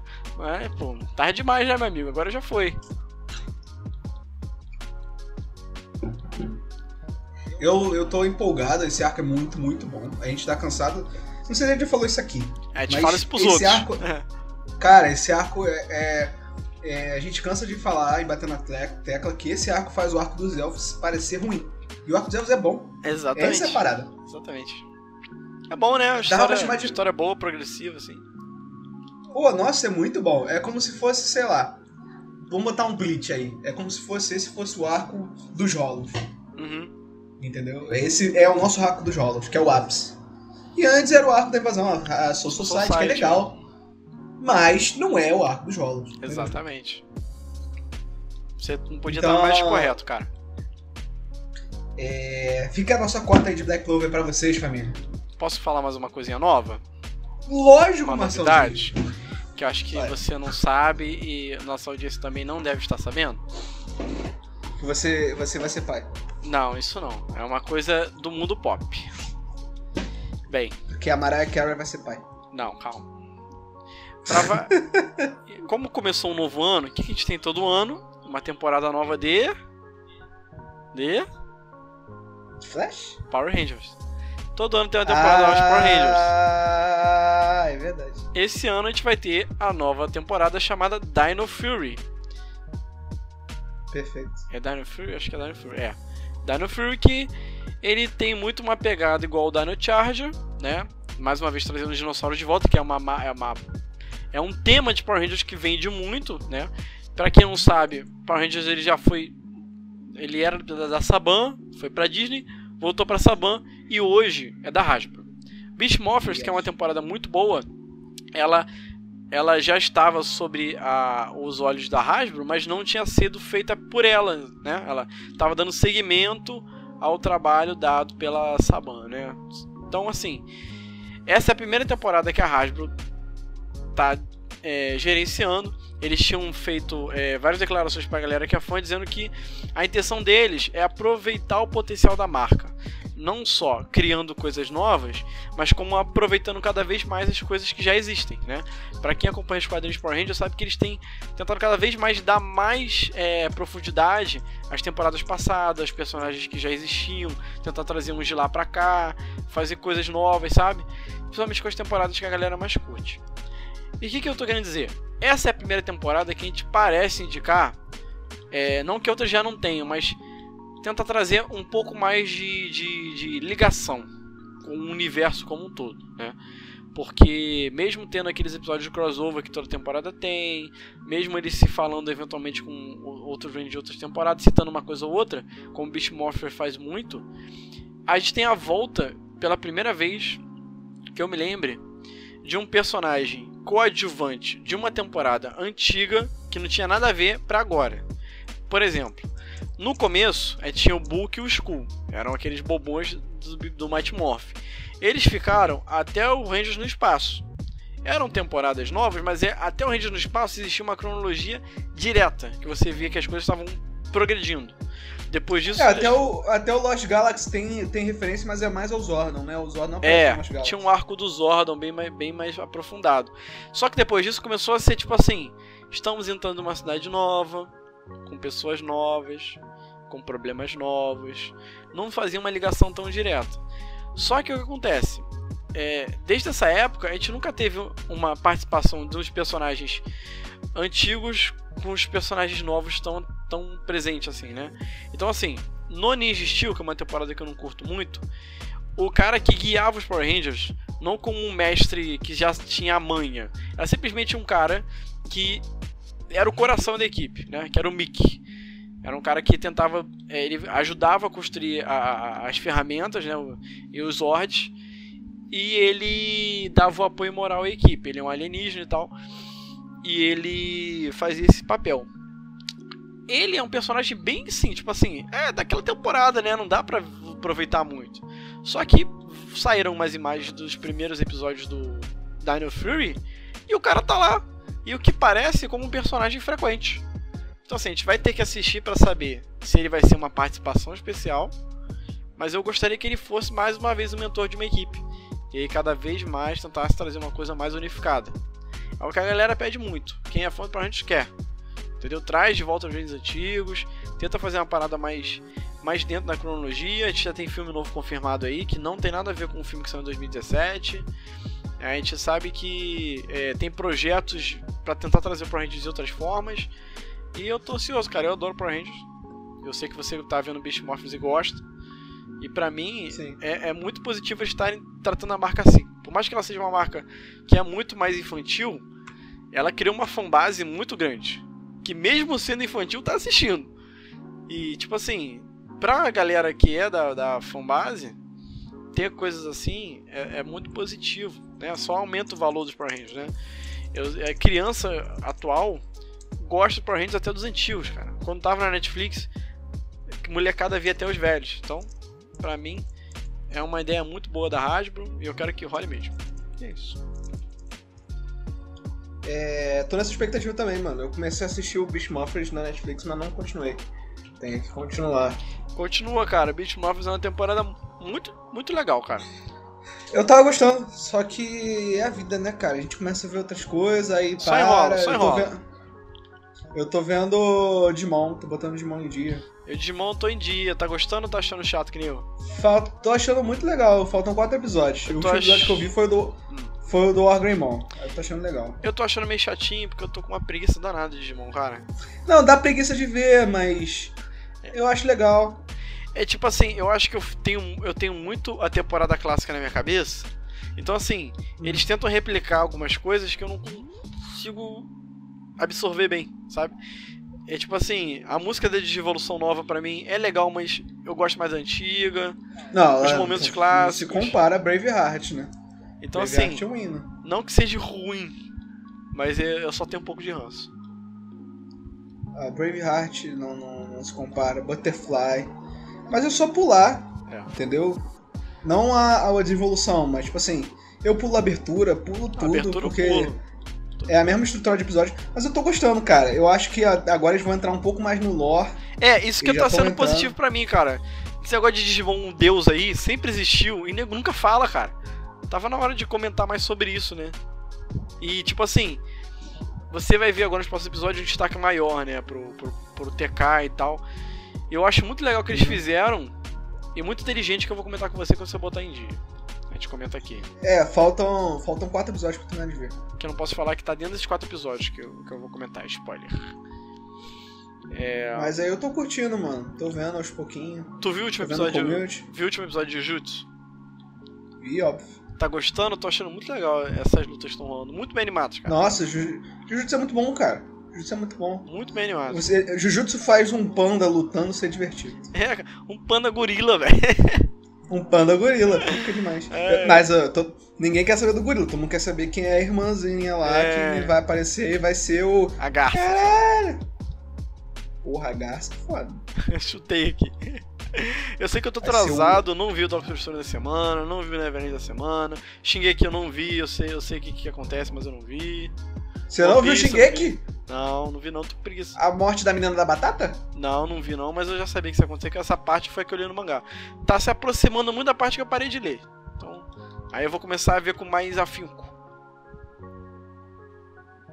Pô, tarde demais, né, meu amigo? Agora já foi. Eu, eu tô empolgado, esse arco é muito, muito bom. A gente tá cansado. Não sei se a gente já falou isso aqui. A gente fala isso pros esse outros. arco- [LAUGHS] Cara, esse arco é, é- é- A gente cansa de falar e bater na tecla que esse arco faz o arco dos elfos parecer ruim. E o arco dos elfos é bom. Exatamente. Essa é a parada. Exatamente. É bom, né? A pra história, chamar de- história boa, progressiva, assim. Pô, nossa, é muito bom. É como se fosse, sei lá. Vamos botar um Bleach aí. É como se fosse esse fosse o arco dos rolos. Uhum. Entendeu? Esse é o nosso arco dos rolos, que é o ápice. E antes era o arco da invasão, a Soul Society, que é Society, legal. Mas não é o arco dos entendeu? Exatamente. Você não podia Então- estar mais correto, cara. É, fica a nossa cota aí de Black Clover pra vocês, família. Posso falar mais uma coisinha nova? Lógico, Uma Marcelo. novidade? Que eu acho que Vai. você não sabe e nossa audiência também não deve estar sabendo? Que você, você vai ser pai. Não, isso não. É uma coisa do mundo pop. Bem, Porque a Mariah Carey vai ser pai. não, calma. [LAUGHS] Como começou um novo ano, o que a gente tem todo ano? Uma temporada nova de. De. Flash? Power Rangers. Todo ano tem uma temporada ah, nova de Power Rangers. Ah, é verdade. Esse ano a gente vai ter a nova temporada chamada Dino Fury. Perfeito. É Dino Fury? Acho que é Dino Fury. É. Dino Fury que ele tem muito uma pegada igual o Dino Charger, né? Mais uma vez trazendo os dinossauros de volta, que é uma, é uma é um tema de Power Rangers que vende muito, né? Para quem não sabe, Power Rangers ele já foi ele era da Saban, foi para Disney, voltou para Saban e hoje é da Hasbro. Beast Morphers, yes. que é uma temporada muito boa, ela ela já estava sobre a, os olhos da Hasbro, mas não tinha sido feita por ela, né? Ela estava dando seguimento ao trabalho dado pela Saban, né? Então, assim, essa é a primeira temporada que a Hasbro está é, gerenciando. Eles tinham feito é, várias declarações para a galera que é fã, dizendo que a intenção deles é aproveitar o potencial da marca não só criando coisas novas, mas como aproveitando cada vez mais as coisas que já existem, né? Para quem acompanha os quadrinhos Power Rangers sabe que eles têm tentado cada vez mais dar mais é, profundidade às temporadas passadas, personagens que já existiam, tentar trazer uns de lá para cá, fazer coisas novas, sabe? Principalmente com as temporadas que a galera mais curte. E o que, que eu tô querendo dizer? Essa é a primeira temporada que a gente parece indicar, é, não que outras já não tenham, mas tenta trazer um pouco mais de, de, de ligação com o universo como um todo, né? Porque mesmo tendo aqueles episódios de crossover que toda temporada tem, mesmo eles se falando eventualmente com outros de outras temporadas, citando uma coisa ou outra, como o Beast Morpher faz muito, a gente tem a volta pela primeira vez que eu me lembre de um personagem coadjuvante de uma temporada antiga que não tinha nada a ver para agora. Por exemplo, no começo, a gente tinha o Book e o Skull. Eram aqueles bobões do, do Mighty Morph. Eles ficaram até o Rangers no Espaço. Eram temporadas novas, mas é, até o Rangers no Espaço existia uma cronologia direta, que você via que as coisas estavam progredindo. Depois disso. É, até, o, até o Lost Galaxy tem, tem referência, mas é mais ao Zordon, né? O Zordon é, tinha um arco do Zordon bem mais, bem mais aprofundado. Só que depois disso começou a ser tipo assim: estamos entrando numa cidade nova, com pessoas novas, com problemas novos, não fazia uma ligação tão direta. Só que o que acontece? É, desde essa época, a gente nunca teve uma participação dos personagens antigos com os personagens novos tão, tão presentes assim, né? Então, assim, no Ninja Steel, que é uma temporada que eu não curto muito, o cara que guiava os Power Rangers, não como um mestre que já tinha a manha, era simplesmente um cara que era o coração da equipe, né? Que era o Mickey. Era um cara que tentava, é, ele ajudava a construir a, a, as ferramentas, né? E os Zords. E ele dava o apoio moral à equipe. Ele é um alienígena e tal. E ele fazia esse papel. Ele é um personagem bem sim, tipo assim, é daquela temporada, né? Não dá pra aproveitar muito. Só que saíram umas imagens dos primeiros episódios do Dino Fury e o cara tá lá e o que parece como um personagem frequente. Então assim, a gente vai ter que assistir para saber se ele vai ser uma participação especial, mas eu gostaria que ele fosse mais uma vez o mentor de uma equipe e aí cada vez mais tentasse trazer uma coisa mais unificada. É o que a galera pede muito. Quem é fã do gente quer. Entendeu? Traz de volta os vídeos antigos, tenta fazer uma parada mais mais dentro da cronologia. A gente já tem filme novo confirmado aí que não tem nada a ver com o filme que saiu em 2017. A gente sabe que é, tem projetos para tentar trazer Power Rangers de outras formas. E eu tô ansioso, cara. Eu adoro Power Rangers. Eu sei que você tá vendo Beast Morphers e gosta. E para mim é, é, muito positivo estarem tratando a marca assim. Por mais que ela seja uma marca que é muito mais infantil, ela criou uma fanbase muito grande. Que mesmo sendo infantil, tá assistindo. E tipo assim, pra galera que é da, da fanbase, ter coisas assim é, é, muito positivo, né? Só aumenta o valor dos Power Rangers, né? Eu, a é, criança atual gosta dos Power Rangers até dos antigos, cara. Quando tava na Netflix, molecada via até os velhos. Então, pra mim, é uma ideia muito boa da Hasbro e eu quero que role mesmo. E é isso. É, tô nessa expectativa também, mano. Eu comecei a assistir o Beast Morphers na Netflix, mas não continuei. Tem que continuar. Continua, cara. Beast Morphers é uma temporada muito, muito legal, cara. Eu tava gostando, só que é a vida, né, cara? A gente começa a ver outras coisas, aí Só para. enrola, só eu tô enrola. vendo- Eu tô vendo Digimon, tô botando Digimon em dia. Eu Digimon tô em dia, tá gostando ou tá achando chato que nem eu? Tô achando muito legal, faltam quatro episódios. Eu o último ach- episódio que eu vi foi o do, foi o do War Greymon. Eu tô achando legal. Eu tô achando meio chatinho porque eu tô com uma preguiça danada de Digimon, cara. Não, dá preguiça de ver, mas eu acho legal. É tipo assim, eu acho que eu tenho, eu tenho muito a temporada clássica na minha cabeça. Então, assim, eles tentam replicar algumas coisas que eu não consigo absorver bem, sabe? É tipo assim, a música da Digivolução Nova pra mim é legal, mas eu gosto mais antiga. Não, Os é, momentos se clássicos. compara a Braveheart, né? Então, Braveheart assim, é um hino. não que seja ruim, mas é- eu só tenho um pouco de ranço. A Braveheart não, não, não se compara. Butterfly. Mas é só pular, É. entendeu? Não a, a desenvolução, mas tipo assim, eu pulo a abertura, pulo tudo, Abertura eu porque pulo. é a mesma estrutura de episódio. Mas eu tô gostando, cara. Eu acho que agora eles vão entrar um pouco mais no lore. É, isso que tá sendo entrando. positivo pra mim, cara. Esse negócio de Digimon um deus aí sempre existiu e nego nunca fala, cara. Tava na hora de comentar mais sobre isso, né? E tipo assim, você vai ver agora nos próximos episódios um destaque maior, né? Pro, pro, pro TK e tal. Eu acho muito legal o que eles fizeram e muito inteligente que eu vou comentar com você quando você botar em dia. A gente comenta aqui. É, faltam, faltam quatro episódios pra terminar de ver. Que eu não posso falar que tá dentro desses quatro episódios que eu, que eu vou comentar, spoiler. É, Mas aí eu tô curtindo, mano. Tô vendo aos pouquinhos. tu viu o último o episódio? community. Viu o último episódio de Jujutsu? E óbvio. Tá gostando? Tô achando muito legal essas lutas que estão rolando. Muito bem animadas, cara. Nossa, Ju- Jujutsu é muito bom, cara. Jujutsu é muito bom. Muito bem animadas. Você, Jujutsu faz um panda lutando ser divertido. [LAUGHS] É, um panda gorila, velho. [LAUGHS] Um panda gorila, fica demais. É. Mas ó, tô- ninguém quer saber do gorila, todo mundo quer saber quem é a irmãzinha lá É. que vai aparecer e vai ser o. A garça. Caralho! Porra, a garça foda. [LAUGHS] Chutei aqui. Eu sei que eu tô atrasado, não vi o Doctor Stone da semana, não vi o Neverland da semana. Xinguei que eu não vi, eu sei, eu sei o que, que acontece, mas eu não vi. Você não One viu o Shingeki? Não, não vi não, tô com preguiça. A morte da menina da batata? Não, não vi não, mas eu já sabia que isso ia acontecer, que essa parte foi a que eu li no mangá. Tá se aproximando muito da parte que eu parei de ler. Então, aí eu vou começar a ver com mais afinco.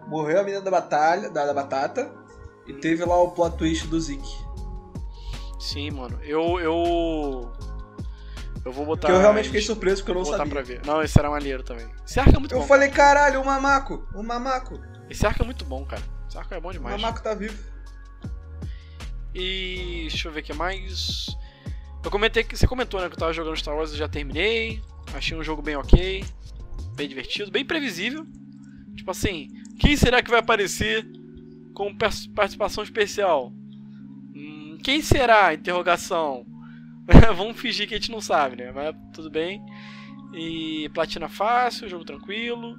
Morreu a menina da batalha, da, da batata. E teve lá o plot twist do Zeke. Sim, mano. Eu. Eu. Eu vou botar. Que eu realmente fiquei surpreso porque eu Vou não botar sabia. pra ver. Não, esse era maneiro também. Esse arco é muito Eu bom. falei, caralho, o mamaco, o mamaco. Esse arco é muito bom, cara. Arco é bom O demais. mamaco tá vivo. E. Deixa eu ver o que mais. Eu comentei que. Você comentou, né? Que eu tava jogando Star Wars e já terminei. Achei um jogo bem ok. Bem divertido, bem previsível. Tipo assim, quem será que vai aparecer com participação especial? Hum, quem será? Interrogação. [LAUGHS] Vamos fingir que a gente não sabe, né? Mas tudo bem. E platina fácil, jogo tranquilo.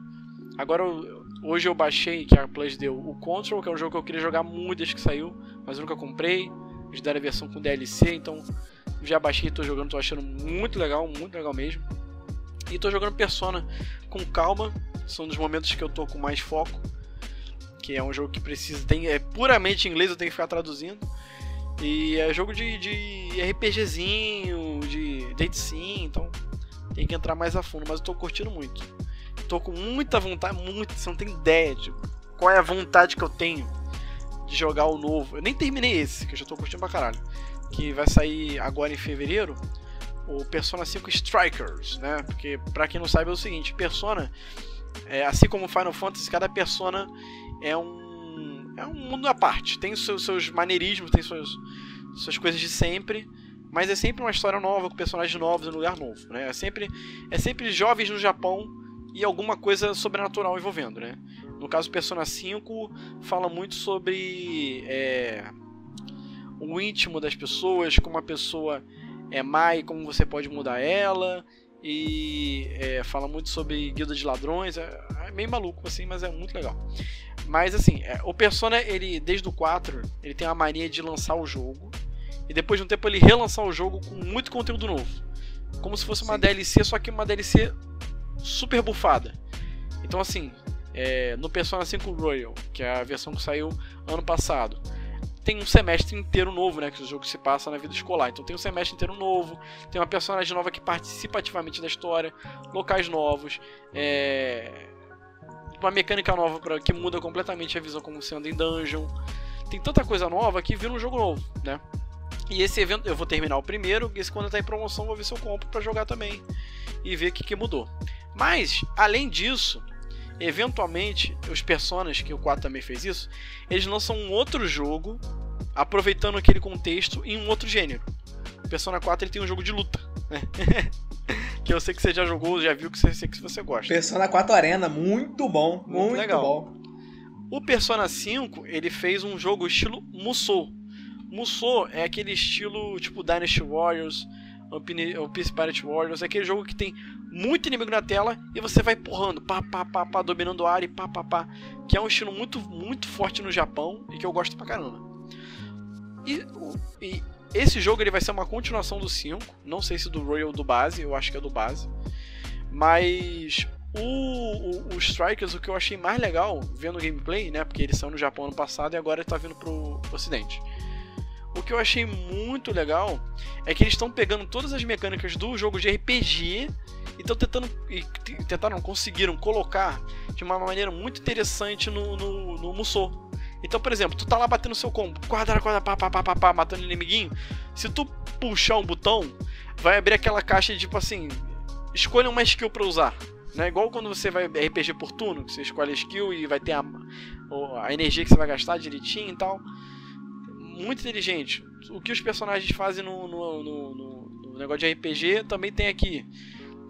Agora, eu- hoje eu baixei, que a Plus deu, o Control, que é um jogo que eu queria jogar muito desde que saiu, mas eu nunca comprei. Eles deram a versão com DLC, então já baixei, tô jogando, tô achando muito legal, muito legal mesmo. E tô jogando Persona com calma, são dos momentos que eu tô com mais foco. Que é um jogo que precisa, tem, é puramente inglês, eu tenho que ficar traduzindo. E é jogo de, de RPGzinho, de date sim, então tem que entrar mais a fundo, mas eu tô curtindo muito. Tô com muita vontade, muito, você não tem ideia de qual é a vontade que eu tenho de jogar o novo. Eu nem terminei esse, que eu já tô curtindo pra caralho. Que vai sair agora em fevereiro, o Persona 5 Strikers, né? Porque pra quem não sabe é o seguinte, Persona, é, assim como Final Fantasy, cada Persona é um é um mundo à parte. Tem seus, seus maneirismos, tem suas, suas coisas de sempre, mas é sempre uma história nova com personagens novos em um lugar novo, né? É sempre é sempre jovens no Japão e alguma coisa sobrenatural envolvendo, né? No caso Persona 5 fala muito sobre é, o íntimo das pessoas, como a pessoa é má e como você pode mudar ela. E é, fala muito sobre guilda de ladrões. É, é meio maluco assim, mas é muito legal. Mas assim, é, o Persona, ele desde o 4, ele tem a mania de lançar o jogo. E depois de um tempo ele relançar o jogo com muito conteúdo novo. Como se fosse uma Sim. DLC, só que uma DLC super bufada. Então assim, é, no Persona 5 Royal, que é a versão que saiu ano passado, tem um semestre inteiro novo, né? Que o jogo se passa na vida escolar. Então tem um semestre inteiro novo, tem uma personagem nova que participa ativamente da história, locais novos, é... uma mecânica nova pra... que muda completamente a visão como você anda em dungeon. Tem tanta coisa nova que vira um jogo novo, né? E esse evento eu vou terminar o primeiro, e esse quando tá em promoção vou ver se eu compro para jogar também e ver o que, que mudou. Mas, além disso, eventualmente, os personagens, que o 4 também fez isso, eles lançam um outro jogo, aproveitando aquele contexto, em um outro gênero. O Persona 4 ele tem um jogo de luta, né? [LAUGHS] que eu sei que você já jogou, já viu que você, sei que você gosta. Persona 4 Arena, muito bom, muito, muito legal. bom. O Persona 5, ele fez um jogo estilo Musou. Musou é aquele estilo tipo Dynasty Warriors, Piece Pirate Warriors, é aquele jogo que tem muito inimigo na tela e você vai empurrando, pá, pá, pá, pá, dominando a área e pá, pá, pá, que é um estilo muito, muito forte no Japão e que eu gosto pra caramba. E, e esse jogo ele vai ser uma continuação do 5, não sei se do Royal do base, eu acho que é do base, mas o, o, o, Strikers, o que eu achei mais legal vendo o gameplay, né, porque eles são no Japão ano passado e agora está vindo pro Ocidente o que eu achei muito legal é que eles estão pegando todas as mecânicas do jogo de RPG e estão tentando. E tentaram, conseguiram colocar de uma maneira muito interessante no, no, no Musou. Então, por exemplo, tu tá lá batendo seu combo, quadra, quadra, pá, pá, pá, pá, pá, matando inimiguinho. Se tu puxar um botão, vai abrir aquela caixa de tipo assim: escolha uma skill pra usar. Né? Igual quando você vai RPG por turno, que você escolhe a skill e vai ter a, a energia que você vai gastar direitinho e tal muito inteligente. O que os personagens fazem no, no, no, no, negócio de RPG também tem aqui.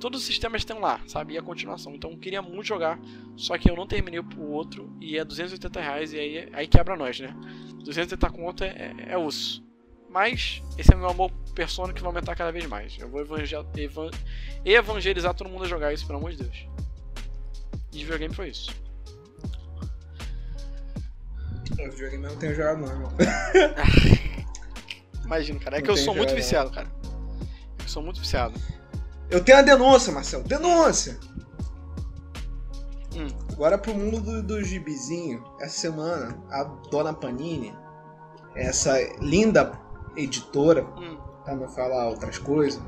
Todos os sistemas estão lá, sabe? E a continuação. Então eu queria muito jogar, só que eu não terminei o outro e é 280 reais e aí, aí quebra nós, né? 280 conto é, é, é osso. Mas esse é meu amor persona que vai aumentar cada vez mais. Eu vou evangelizar, evangelizar todo mundo a jogar isso, pelo amor de Deus. E videogame foi isso. O videogame eu não tenho jogado não, irmão. [LAUGHS] Imagina, cara. É que eu sou muito viciado, cara. Eu sou muito viciado. Eu tenho a denúncia, Marcelo. Denúncia! Hum. Agora pro mundo do, do gibizinho. Essa semana, a dona Panini, essa linda editora, hum. pra não falar outras coisas,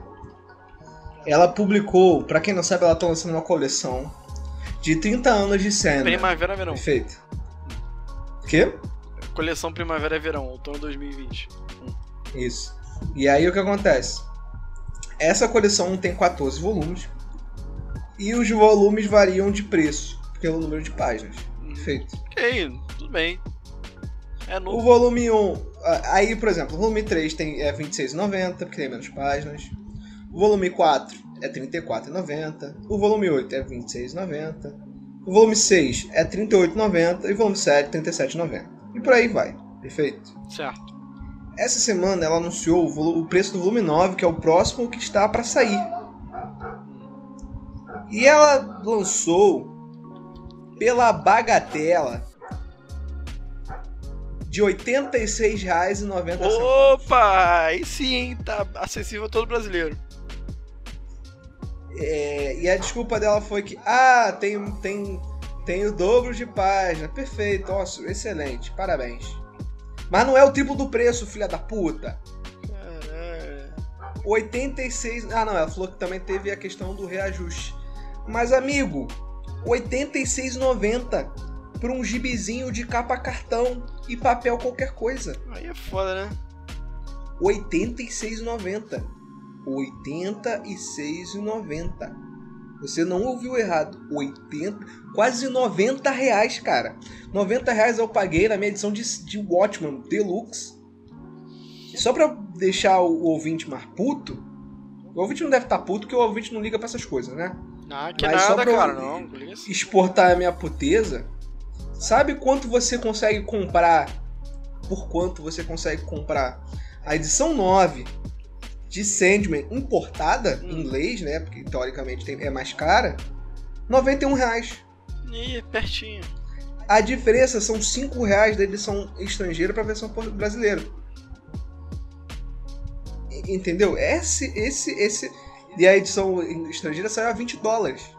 ela publicou, pra quem não sabe, ela tá lançando uma coleção de 30 anos de cena. Primavera Verão. Perfeito. Quê? Coleção Primavera e Verão, outono 2020. Isso. E aí o que acontece? Essa coleção tem 14 volumes e os volumes variam de preço pelo número de páginas. Perfeito. Ok, tudo bem. É novo. O volume 1, aí por exemplo, o volume 3 tem, é 26,90 porque tem menos páginas. O volume 4 é 34,90. O volume 8 é 26,90. O volume 6 é 38,90 e o volume 7 37,90. E por aí vai. Perfeito? Certo. Essa semana ela anunciou o, preço do volume 9, que é o próximo que está para sair. E ela lançou pela bagatela de R$ 86,90. Opa! Aí sim, tá acessível a todo brasileiro. É, e a desculpa dela foi que, ah, tem, tem, tem o dobro de página. Perfeito, ótimo, excelente, parabéns. Mas não é o tipo do preço, filha da puta. Caralho. 86. Ah, não, ela falou que também teve a questão do reajuste. Mas, amigo, 86,90 por um gibizinho de capa cartão e papel qualquer coisa. Aí é foda, né? 86,90. 86,90. Você não ouviu errado. 80, quase 90 reais, cara. 90 reais eu paguei na minha edição de, de Watchman Deluxe. só pra deixar o, o ouvinte mais puto. O ouvinte não deve estar tá puto porque o ouvinte não liga pra essas coisas, né? Ah, que Mas nada, só pra cara, não. Exportar a minha puteza. Sabe quanto você consegue comprar? Por quanto você consegue comprar? A edição 9 de Sandman importada, hum. em inglês, né? Porque teoricamente tem, é mais cara, 91 reais. Ih, pertinho. A diferença são 5 reais da edição estrangeira para a versão brasileira. Entendeu? Esse, esse, esse. E a edição estrangeira saiu a 20 dólares.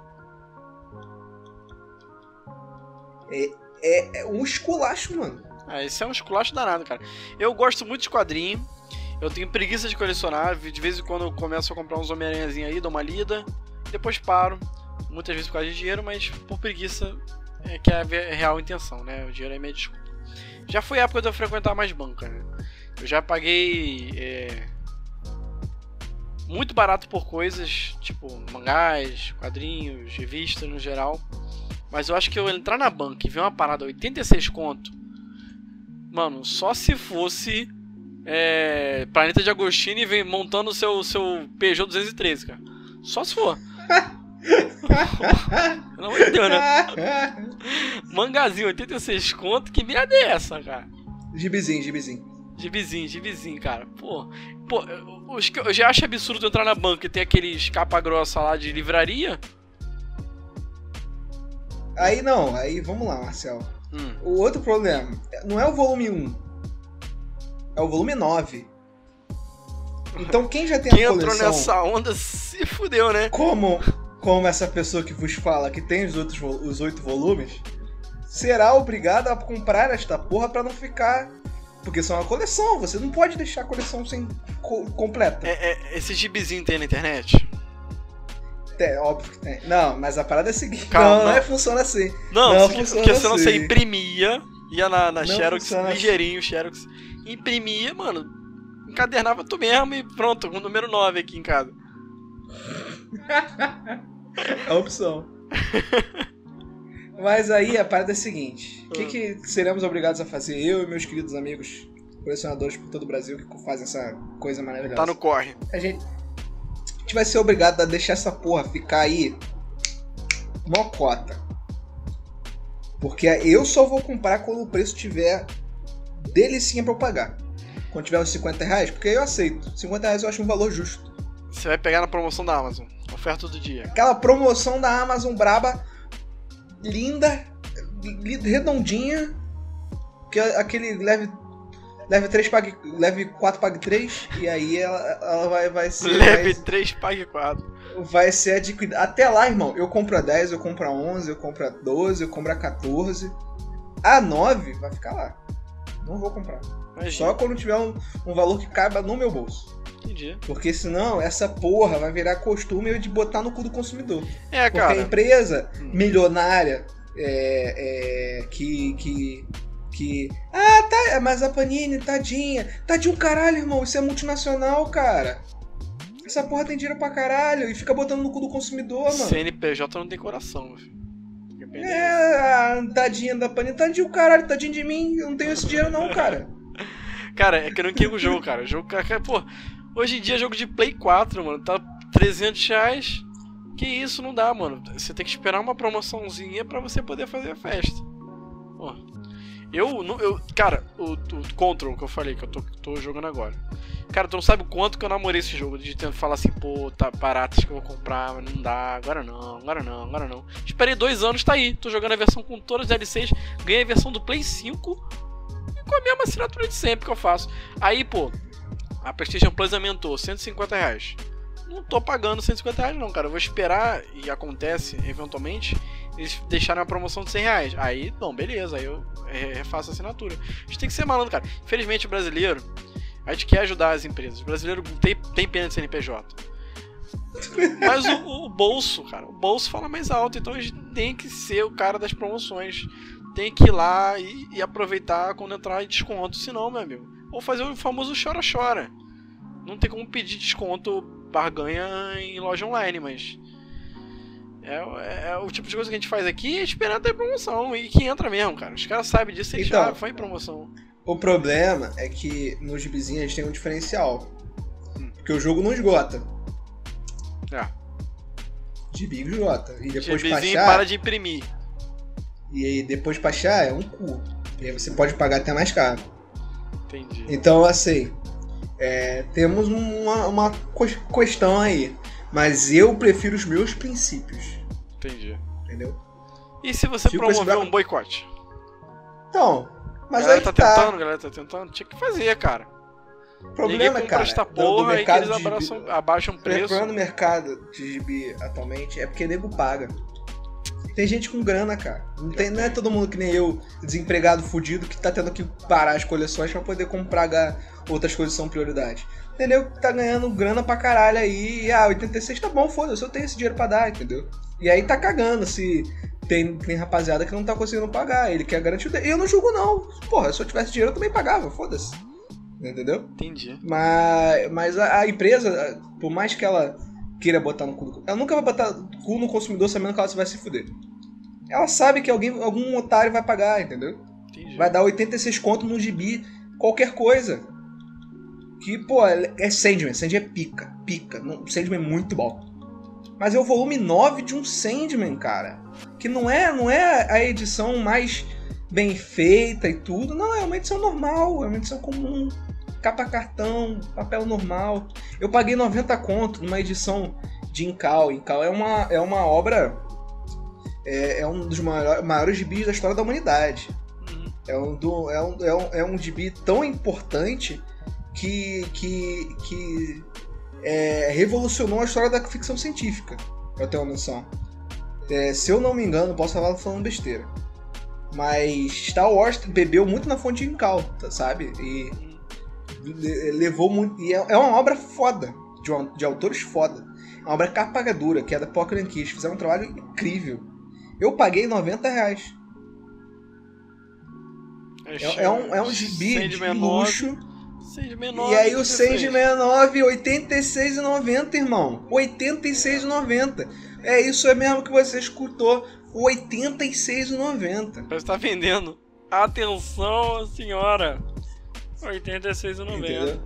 É, é, é um esculacho, mano. Ah, esse é um esculacho danado, cara. Eu gosto muito de quadrinho. Eu tenho preguiça de colecionar. De vez em quando eu começo a comprar uns Homem-Aranhazinhos aí, dou uma lida. Depois paro. Muitas vezes por causa de dinheiro, mas por preguiça é que é a real intenção, né? O dinheiro é meio desculpa. Já foi a época de eu frequentar mais banca, né? Eu já paguei é, muito barato por coisas, tipo mangás, quadrinhos, revistas no geral. Mas eu acho que eu entrar na banca e ver uma parada 86 conto, mano, só se fosse é, Planeta de Agostini e vem montando o seu, seu Peugeot 213, cara. Só se for. [LAUGHS] Não entendeu, né? Mangazinho, 86 conto, que merda é essa, cara? Gibizinho, gibizinho. Gibizinho, gibizinho, cara. Pô, pô os, eu já acho absurdo entrar na banca e ter aqueles capa grossa lá de livraria. Aí não, aí vamos lá, Marcel. Hum. O outro problema não é o volume 1, é o volume 9. Então quem já tem quem a coleção... entrou nessa onda se fudeu, né? Como, como essa pessoa que vos fala que tem os outros os oito volumes, será obrigado a comprar esta porra para não ficar porque são uma coleção, você não pode deixar a coleção sem co completa. É, é, esse gibizinho tem na internet? É, óbvio que tem. Não, mas a parada é a seguinte. Calma, não, não é funciona assim. Não, não funciona porque senão assim. você imprimia, ia na, na Xerox, ligeirinho, assim. Xerox, imprimia, mano, encadernava tu mesmo e pronto, com o número 9 aqui em casa. é [LAUGHS] a opção. [LAUGHS] Mas aí a parada é a seguinte: o que, que seremos obrigados a fazer, eu e meus queridos amigos colecionadores por todo o Brasil que fazem essa coisa maravilhosa? Tá no corre. A gente, a gente vai ser obrigado a deixar essa porra ficar aí mocota. Porque eu só vou comprar quando o preço tiver delicinha pra eu pagar. Quando tiver uns 50 reais, porque aí eu aceito. 50 reais eu acho um valor justo. Você vai pegar na promoção da Amazon. Oferta do dia. Aquela promoção da Amazon braba linda, redondinha, que é aquele leve leve 3 pague leve 4 pague 3 e aí ela, ela vai vai ser [LAUGHS] leve vai, 3 pague 4. Vai ser adquirida. Até lá, irmão, eu compro a 10, eu compro a 11, eu compro a 12, eu compro a 14. A 9 vai ficar lá. Não vou comprar. Imagina. Só quando tiver um, um valor que caiba no meu bolso. Entendi. Porque senão essa porra vai virar costume de botar no cu do consumidor. É, cara. Porque a empresa hum. milionária é, é, que, que, que. Ah, tá. Mas a Panini, tadinha. Tadinho caralho, irmão. Isso é multinacional, cara. Essa porra tem dinheiro pra caralho e fica botando no cu do consumidor, mano. CNPJ não tem coração, filho. É, tadinha da Panini. Tadinho caralho, tadinho de mim. Eu não tenho esse dinheiro, não, cara. [LAUGHS] cara, é que eu não quero o jogo, cara. O jogo, cara, pô. Hoje em dia, jogo de Play 4, mano, tá 300 reais. Que isso não dá, mano. Você tem que esperar uma promoçãozinha para você poder fazer a festa. Pô. Eu, eu cara, o, o Control que eu falei, que eu tô, tô jogando agora. Cara, tu não sabe o quanto que eu namorei esse jogo. De tento falar assim, pô, tá barato, acho que eu vou comprar, mas não dá. Agora não, agora não, agora não. Esperei dois anos, tá aí. Tô jogando a versão com todas as DLCs. Ganhei a versão do Play 5 com a mesma assinatura de sempre que eu faço. Aí, pô, a PlayStation Plus aumentou 150 reais. Não tô pagando 150 reais, não, cara. Eu vou esperar, e acontece eventualmente, eles deixarem a promoção de 100 reais. Aí, bom, beleza, aí eu refaço a assinatura. A gente tem que ser malandro, cara. Infelizmente, o brasileiro, a gente quer ajudar as empresas. O brasileiro tem, tem pena de CNPJ. Mas o, o, bolso, cara, o bolso fala mais alto, então a gente tem que ser o cara das promoções. Tem que ir lá e, e aproveitar quando entrar em desconto. Senão, meu amigo, ou fazer o famoso chora-chora. Não tem como pedir desconto barganha em loja online, mas. É, é, o tipo de coisa que a gente faz aqui esperando ter promoção e que entra mesmo, cara. Os caras sabem disso e então, já foi em promoção. O problema é que nos gibizinhos a gente tem um diferencial. Hum. Porque o jogo não esgota. É. Gibi esgota. E depois Gibizinho baixar. para de imprimir. E aí depois baixar é um cu. E aí você pode pagar até mais caro. Entendi. Então, assim, é, temos uma, uma questão aí. Mas eu prefiro os meus princípios. Entendi. Entendeu? E se você Fico promover um boicote? Então, mas galera aí tá, tá tentando, galera tá tentando. Tinha que fazer, cara. O problema, Ninguém cara, esta porra do, do e eles abraçam, abaixam o preço. O problema no mercado de gibi atualmente é porque nego paga. Tem gente com grana, cara. Não, tem, não é todo mundo que nem eu, desempregado, fudido, que tá tendo que parar as coleções pra poder comprar outras coisas que são prioridade. Entendeu? Tá ganhando grana pra caralho aí. E, ah, 86 tá bom, foda-se, eu tenho esse dinheiro pra dar, entendeu? E aí tá cagando se tem, tem rapaziada que não tá conseguindo pagar. Ele quer garantir o dele. E eu não julgo, não. Porra, se eu tivesse dinheiro eu também pagava, foda-se. Entendeu? Entendi. Mas, mas a, a, empresa, por mais que ela queira botar no cu do... Ela nunca vai botar cu no consumidor sabendo que ela vai se fuder. Ela sabe que alguém, algum otário vai pagar, entendeu? Entendi. Vai dar 86 conto no gibi, qualquer coisa. Que, pô, é Sandman. Sandman é pica. Pica. Sandman é muito bom. Mas é o volume 9 de um Sandman, cara. Que não é, não é a edição mais bem feita e tudo. Não, é uma edição normal. É uma edição comum. Capa cartão, papel normal. Eu paguei 90 conto numa edição de Incal. Incal é uma, é uma obra. É, é um dos maiores, maiores gibis da história da humanidade. É um, do, é, um, é, um, é um gibi tão importante que, que, que é, revolucionou a história da ficção científica, pra ter uma noção. É, se eu não me engano, posso estar falando besteira. Mas Star Wars bebeu muito na fonte de Incal, tá, sabe? E levou muito. E é, é uma obra foda, de, uma, de autores foda. É uma obra capa dura, que é da Pocket Kiss. Fizeram um trabalho incrível. Eu paguei 90 reais. É, é, um, é um gibi de luxo. Sandman 9. E aí o Sandman 9, 86,90, irmão. 86,90. É isso é mesmo que você escutou. 86,90. Você tá vendendo. Atenção, senhora. 86,90.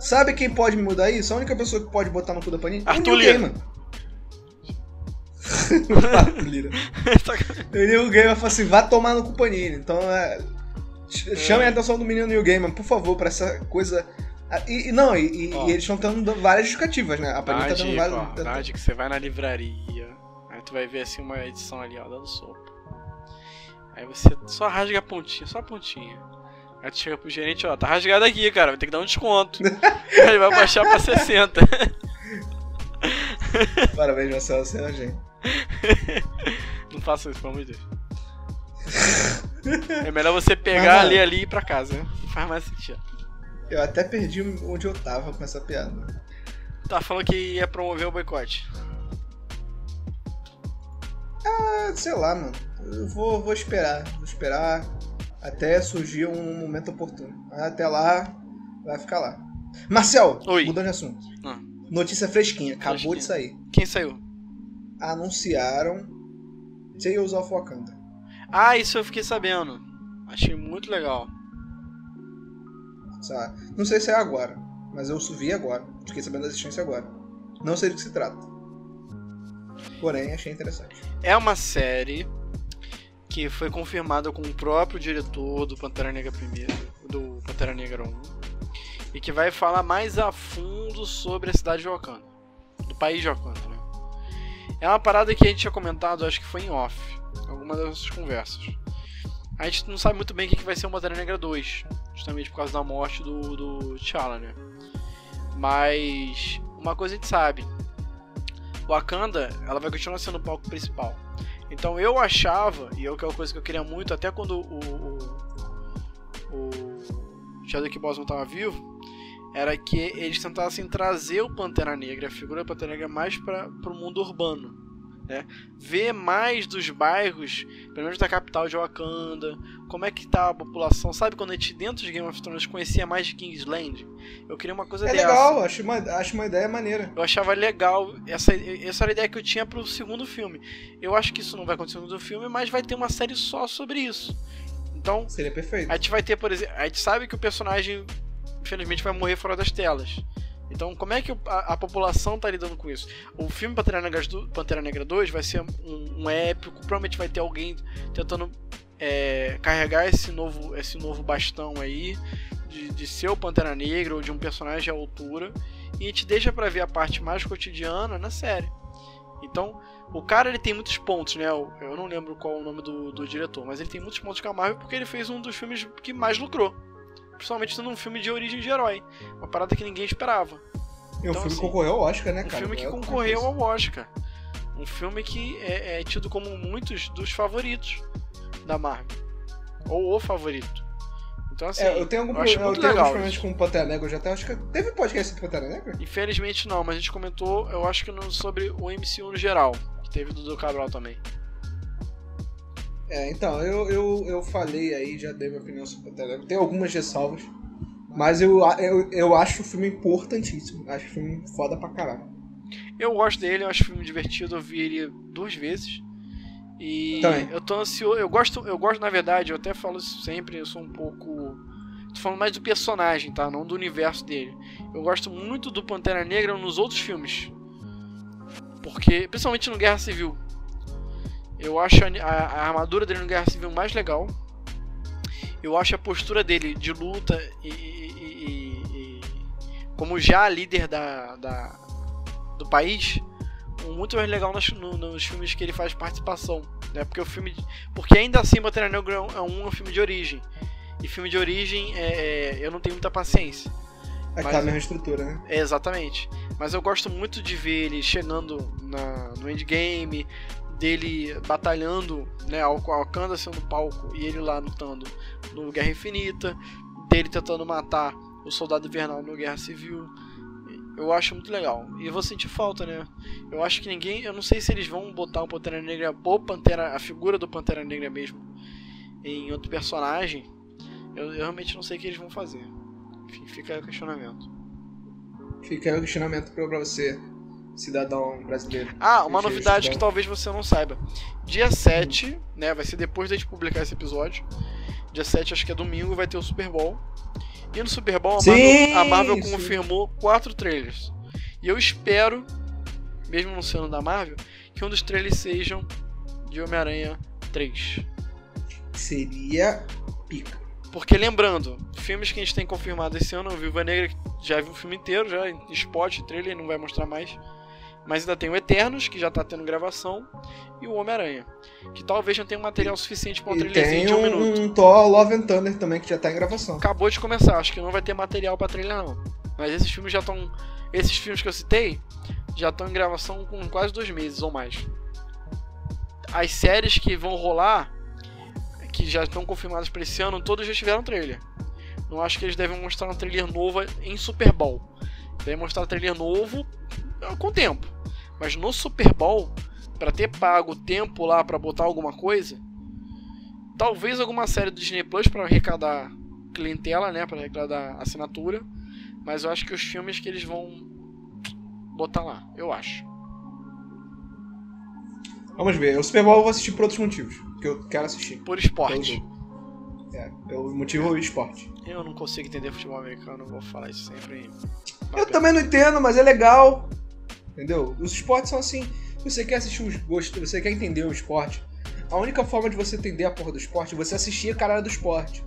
Sabe quem pode me mudar isso? A única pessoa que pode botar no cu da Panini? Arthur Lira. [LAUGHS] Arthur Lira. [LAUGHS] o Neil Gaiman falou assim, vá tomar no cu Panini. Então, é Chamem a atenção do menino New Gamer, por favor, pra essa coisa. Ah, e, e não, e, e, eles estão tendo várias justificativas, né? A Panini tá dando várias. Ó, verdade, que você vai na livraria, aí tu vai ver assim uma edição ali, ó, dando sopa. Aí você só rasga a pontinha, só a pontinha. Aí tu chega pro gerente, ó, tá rasgado aqui, cara, vai ter que dar um desconto. [LAUGHS] aí vai baixar pra 60. Parabéns, Marcelo, você é gente. [LAUGHS] Não faça isso, pelo amor de Deus. É melhor você pegar ali ali e ir pra casa, né? Faz mais sentido. Eu até perdi onde eu tava com essa piada. Tá falando que ia promover o boicote. Ah, sei lá, mano. Eu vou, vou esperar. Vou esperar até surgir um momento oportuno. Até lá, vai ficar lá. Marcel, Oi. mudando de assunto. Ah. Notícia fresquinha, acabou fresquinha. de sair. Quem saiu? Anunciaram Tales of Wakanda. Ah, isso eu fiquei sabendo. Achei muito legal. Não sei se é agora, mas eu vi agora. Fiquei sabendo da existência agora. Não sei do que se trata. Porém, achei interessante. É uma série que foi confirmada com o próprio diretor do Pantera Negra primeiro, do Pantera Negra 1, e que vai falar mais a fundo sobre a cidade de Wakanda, do país de Wakanda, né? É uma parada que a gente tinha comentado, acho que foi em off alguma das nossas conversas. A gente não sabe muito bem o que vai ser o Pantera Negra 2, justamente por causa da morte do, do T'Challa, né? Mas uma coisa a gente sabe, Wakanda, ela vai continuar sendo o palco principal. Então eu achava, e eu que é uma coisa que eu queria muito, até quando o, o, o Chadwick Boseman estava vivo, era que eles tentassem trazer o Pantera Negra, a figura do Pantera Negra, mais para o mundo urbano né? Ver mais dos bairros, pelo menos da capital de Wakanda, como é que tá a população. Sabe quando a gente dentro de Game of Thrones conhecia mais de Kingsland? Eu queria uma coisa é dessa. É legal, acho uma, acho uma ideia maneira. Eu achava legal, essa, essa era a ideia que eu tinha pro segundo filme. Eu acho que isso não vai acontecer no segundo filme, mas vai ter uma série só sobre isso. Então, seria perfeito. A gente vai ter, por exemplo, a gente sabe que o personagem infelizmente vai morrer fora das telas. Então, como é que a, a população está lidando com isso? O filme Pantera Negra, Pantera Negra 2 vai ser um, um épico, provavelmente vai ter alguém tentando é, carregar esse novo, esse novo bastão aí de, de ser o Pantera Negra ou de um personagem à altura e a gente deixa para ver a parte mais cotidiana na série. Então, o cara ele tem muitos pontos, né? Eu, não lembro qual o nome do, do diretor, mas ele tem muitos pontos com a Marvel porque ele fez um dos filmes que mais lucrou principalmente sendo um filme de origem de herói. Uma parada que ninguém esperava. E então, o filme assim, concorreu ao Oscar, né, um cara? Um filme que concorreu ao Oscar. Um, Um filme que é, é tido como muitos dos favoritos da Marvel. Ou o favorito. Então, assim, É, eu tenho, algum eu acho problema, eu muito tenho legal. alguns problemas com o Pantera Negra, eu já até acho que. Teve podcast do Pantera Negra? Infelizmente não, mas a gente comentou, eu acho que no- sobre o MCU no geral. Que teve do Dudu Cabral também. É, então, eu, eu, eu falei aí, já dei minha opinião sobre o Pantera Negra. Tem algumas ressalvas, mas eu, eu, eu acho o filme importantíssimo. Acho o filme foda pra caralho. Eu gosto dele, eu acho o filme divertido, eu vi ele duas vezes. E Também. eu tô ansioso, eu gosto, eu gosto na verdade, eu até falo isso sempre, eu sou um pouco tô falando mais do personagem, tá? Não do universo dele. Eu gosto muito do Pantera Negra nos outros filmes. Porque, principalmente no Guerra Civil. Eu acho a, a- a armadura dele no Guerra Civil mais legal. Eu acho a postura dele de luta e, e- e- e- como já líder da, da- do país muito mais legal nos, no- nos filmes que ele faz participação, né? Porque o filme, porque ainda assim Pantera Negra é um, é um filme de origem e filme de origem é, é- eu não tenho muita paciência. É Mas- aquela mesma estrutura, né? É, exatamente. Mas eu gosto muito de ver ele chegando na, no endgame, dele batalhando, né, al- alcança no palco e ele lá lutando no Guerra Infinita, dele tentando matar o Soldado Invernal no Guerra Civil. Eu acho muito legal. E eu vou sentir falta, né? Eu acho que ninguém. Eu não sei se eles vão botar o Pantera Negra, ou Pantera, a figura do Pantera Negra mesmo, em outro personagem. Eu, eu realmente não sei o que eles vão fazer. Enfim, fica aí o questionamento. Fica aí o questionamento pra, pra você, cidadão brasileiro. Ah, uma novidade que talvez você não saiba. Dia 7, né? Vai ser depois da gente publicar esse episódio. Dia 7, acho que é domingo, vai ter o Super Bowl. E no Super Bowl a Sim, Marvel, a Marvel sim. confirmou quatro trailers. E eu espero, mesmo não sendo da Marvel, que um dos trailers sejam de Homem-Aranha 3. Seria pica. Porque lembrando, filmes que a gente tem confirmado esse ano, o Viúva Negra já viu o filme inteiro, já em spot, trailer, não vai mostrar mais. Mas ainda tem o Eternos, que já tá tendo gravação, e o Homem-Aranha. Que talvez não tenha um material suficiente para um trailerzinho de um, um, minuto. um Thor Love and Thunder também que já tá em gravação. Acabou de começar, acho que não vai ter material para trailer não. Mas esses filmes já estão. Esses filmes que eu citei já estão em gravação com quase dois meses ou mais. As séries que vão rolar, que já estão confirmadas para esse ano, todas já tiveram trailer. Não acho que eles devem mostrar um trailer novo em Super Bowl. Devem mostrar trailer novo é, com tempo. Mas no Super Bowl, para ter pago tempo lá para botar alguma coisa, talvez alguma série do Disney Plus para arrecadar clientela, né, para arrecadar assinatura. Mas eu acho que os filmes que eles vão botar lá, eu acho. Vamos ver. O Super Bowl eu vou assistir por outros motivos. Que eu quero assistir. Por esporte. Pelo, é, pelo motivo esporte. Eu não consigo entender futebol americano, vou falar isso sempre. Eu também não entendo, mas é legal. Entendeu? Os esportes são assim. Você quer assistir os gostos, você quer entender o esporte. A única forma de você entender a porra do esporte é você assistir a caralho do esporte.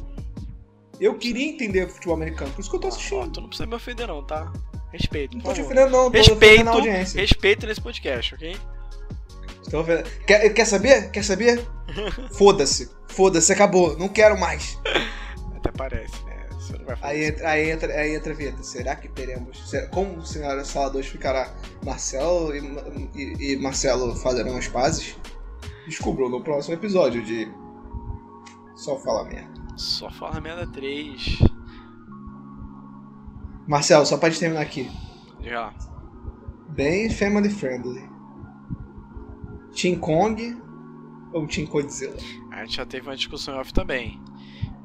Eu queria entender futebol americano, por isso que eu tô Ó, assistindo. tu não precisa me ofender não, tá? Respeito, Não tô te ofendendo, não, tô Respeito, audiência. respeito nesse podcast, ok? Ofendendo. Quer, quer saber? Quer saber? [LAUGHS] Foda-se. Foda-se, acabou. Não quero mais. Até parece, Aí entra, aí entra, aí entra a vinheta. Será que teremos? será- como o Senhora Sala 2 ficará? Marcelo e, e- e Marcelo farão as pazes? Descubram no próximo episódio de Só Fala Merda. Só fala merda 3. Marcelo, só gente terminar aqui. Já. Bem family friendly. Team Kong ou Team Godzilla? A gente já teve uma discussão off também.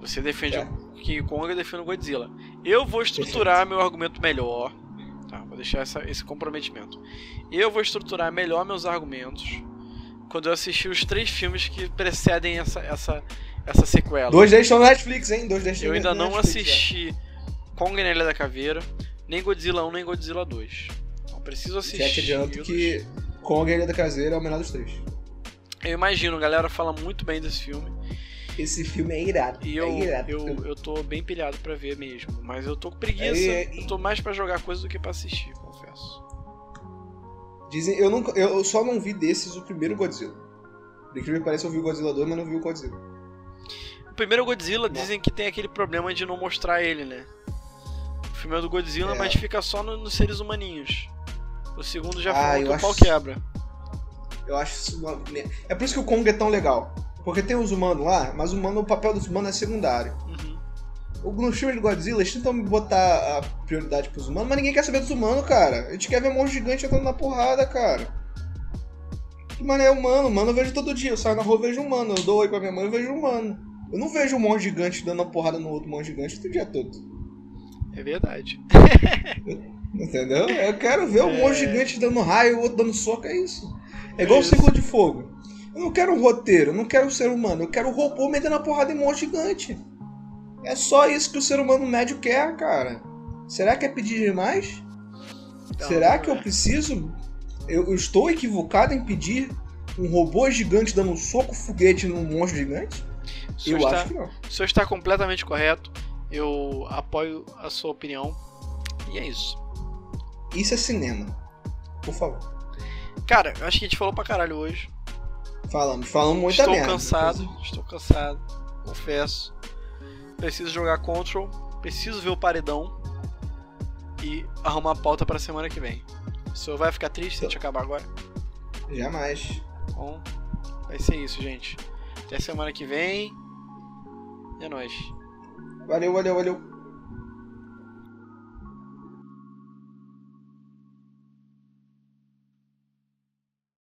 Você defende É. o King Kong eu defendo o Godzilla. Eu vou estruturar meu argumento melhor. Tá, vou deixar essa- esse comprometimento. Eu vou estruturar melhor meus argumentos quando eu assistir os três filmes que precedem essa, essa, essa sequela. Dois deles estão no Netflix, hein? Dois deles eu ainda não Netflix, é. assisti Kong na Ilha da Caveira, nem Godzilla 1, nem Godzilla 2. Então preciso Já assistir. te adianto que Kong e a Ilha da Caseira é o melhor dos três. Eu imagino, a galera fala muito bem desse filme. Esse filme é irado. E eu, é irado. eu, eu tô bem pilhado pra ver mesmo. Mas eu tô com preguiça. É, Eu tô mais pra jogar coisa do que pra assistir, confesso. Dizem, eu, nunca, eu eu só não vi desses o primeiro Godzilla. Por incrível que pareça, eu vi o Godzilla 2, mas não vi o Godzilla. O primeiro Godzilla dizem que tem aquele problema de não mostrar ele, né? O filme é do Godzilla, É. mas fica só no- nos seres humaninhos. O segundo já Ah, eu que o pau quebra. Eu acho isso uma... É por isso que o Kong é tão legal. Porque tem os humanos lá, mas o, humano, o papel dos humanos é secundário. Uhum. No filme de Godzilla, eles tentam botar a prioridade pros humanos, mas ninguém quer saber dos humanos, cara. A gente quer ver um monstro gigante entrando na porrada, cara. Que mano é humano, mano, eu vejo todo dia. Eu saio na rua e vejo um humano. Eu dou oi pra minha mãe e vejo um humano. Eu não vejo um monstro gigante dando uma porrada no outro monstro gigante o dia todo. É verdade. [LAUGHS] Entendeu? Eu quero ver um monstro é. gigante dando raio e o outro dando soco, é isso. É igual é o ciclo de fogo. Eu não quero um roteiro, eu não quero um ser humano, eu quero um robô metendo a porrada em monstro gigante. É só isso que o ser humano médio quer, cara. Será que é pedir demais? Não, Será que eu é. preciso? Eu, eu, estou equivocado em pedir um robô gigante dando um soco foguete num monstro gigante? eu está, acho que não. O senhor está completamente correto. Eu apoio a sua opinião. E é isso. Isso é cinema. Por favor. Cara, eu acho que a gente falou pra caralho hoje. Falamos, falamos muito Estou merda, cansado, estou cansado. Confesso. Preciso jogar Control. Preciso ver o paredão. E arrumar a pauta pra semana que vem. O senhor vai ficar triste se a gente acabar agora? Jamais. Bom, vai ser isso, gente. Até semana que vem. É nóis. Valeu, valeu, valeu.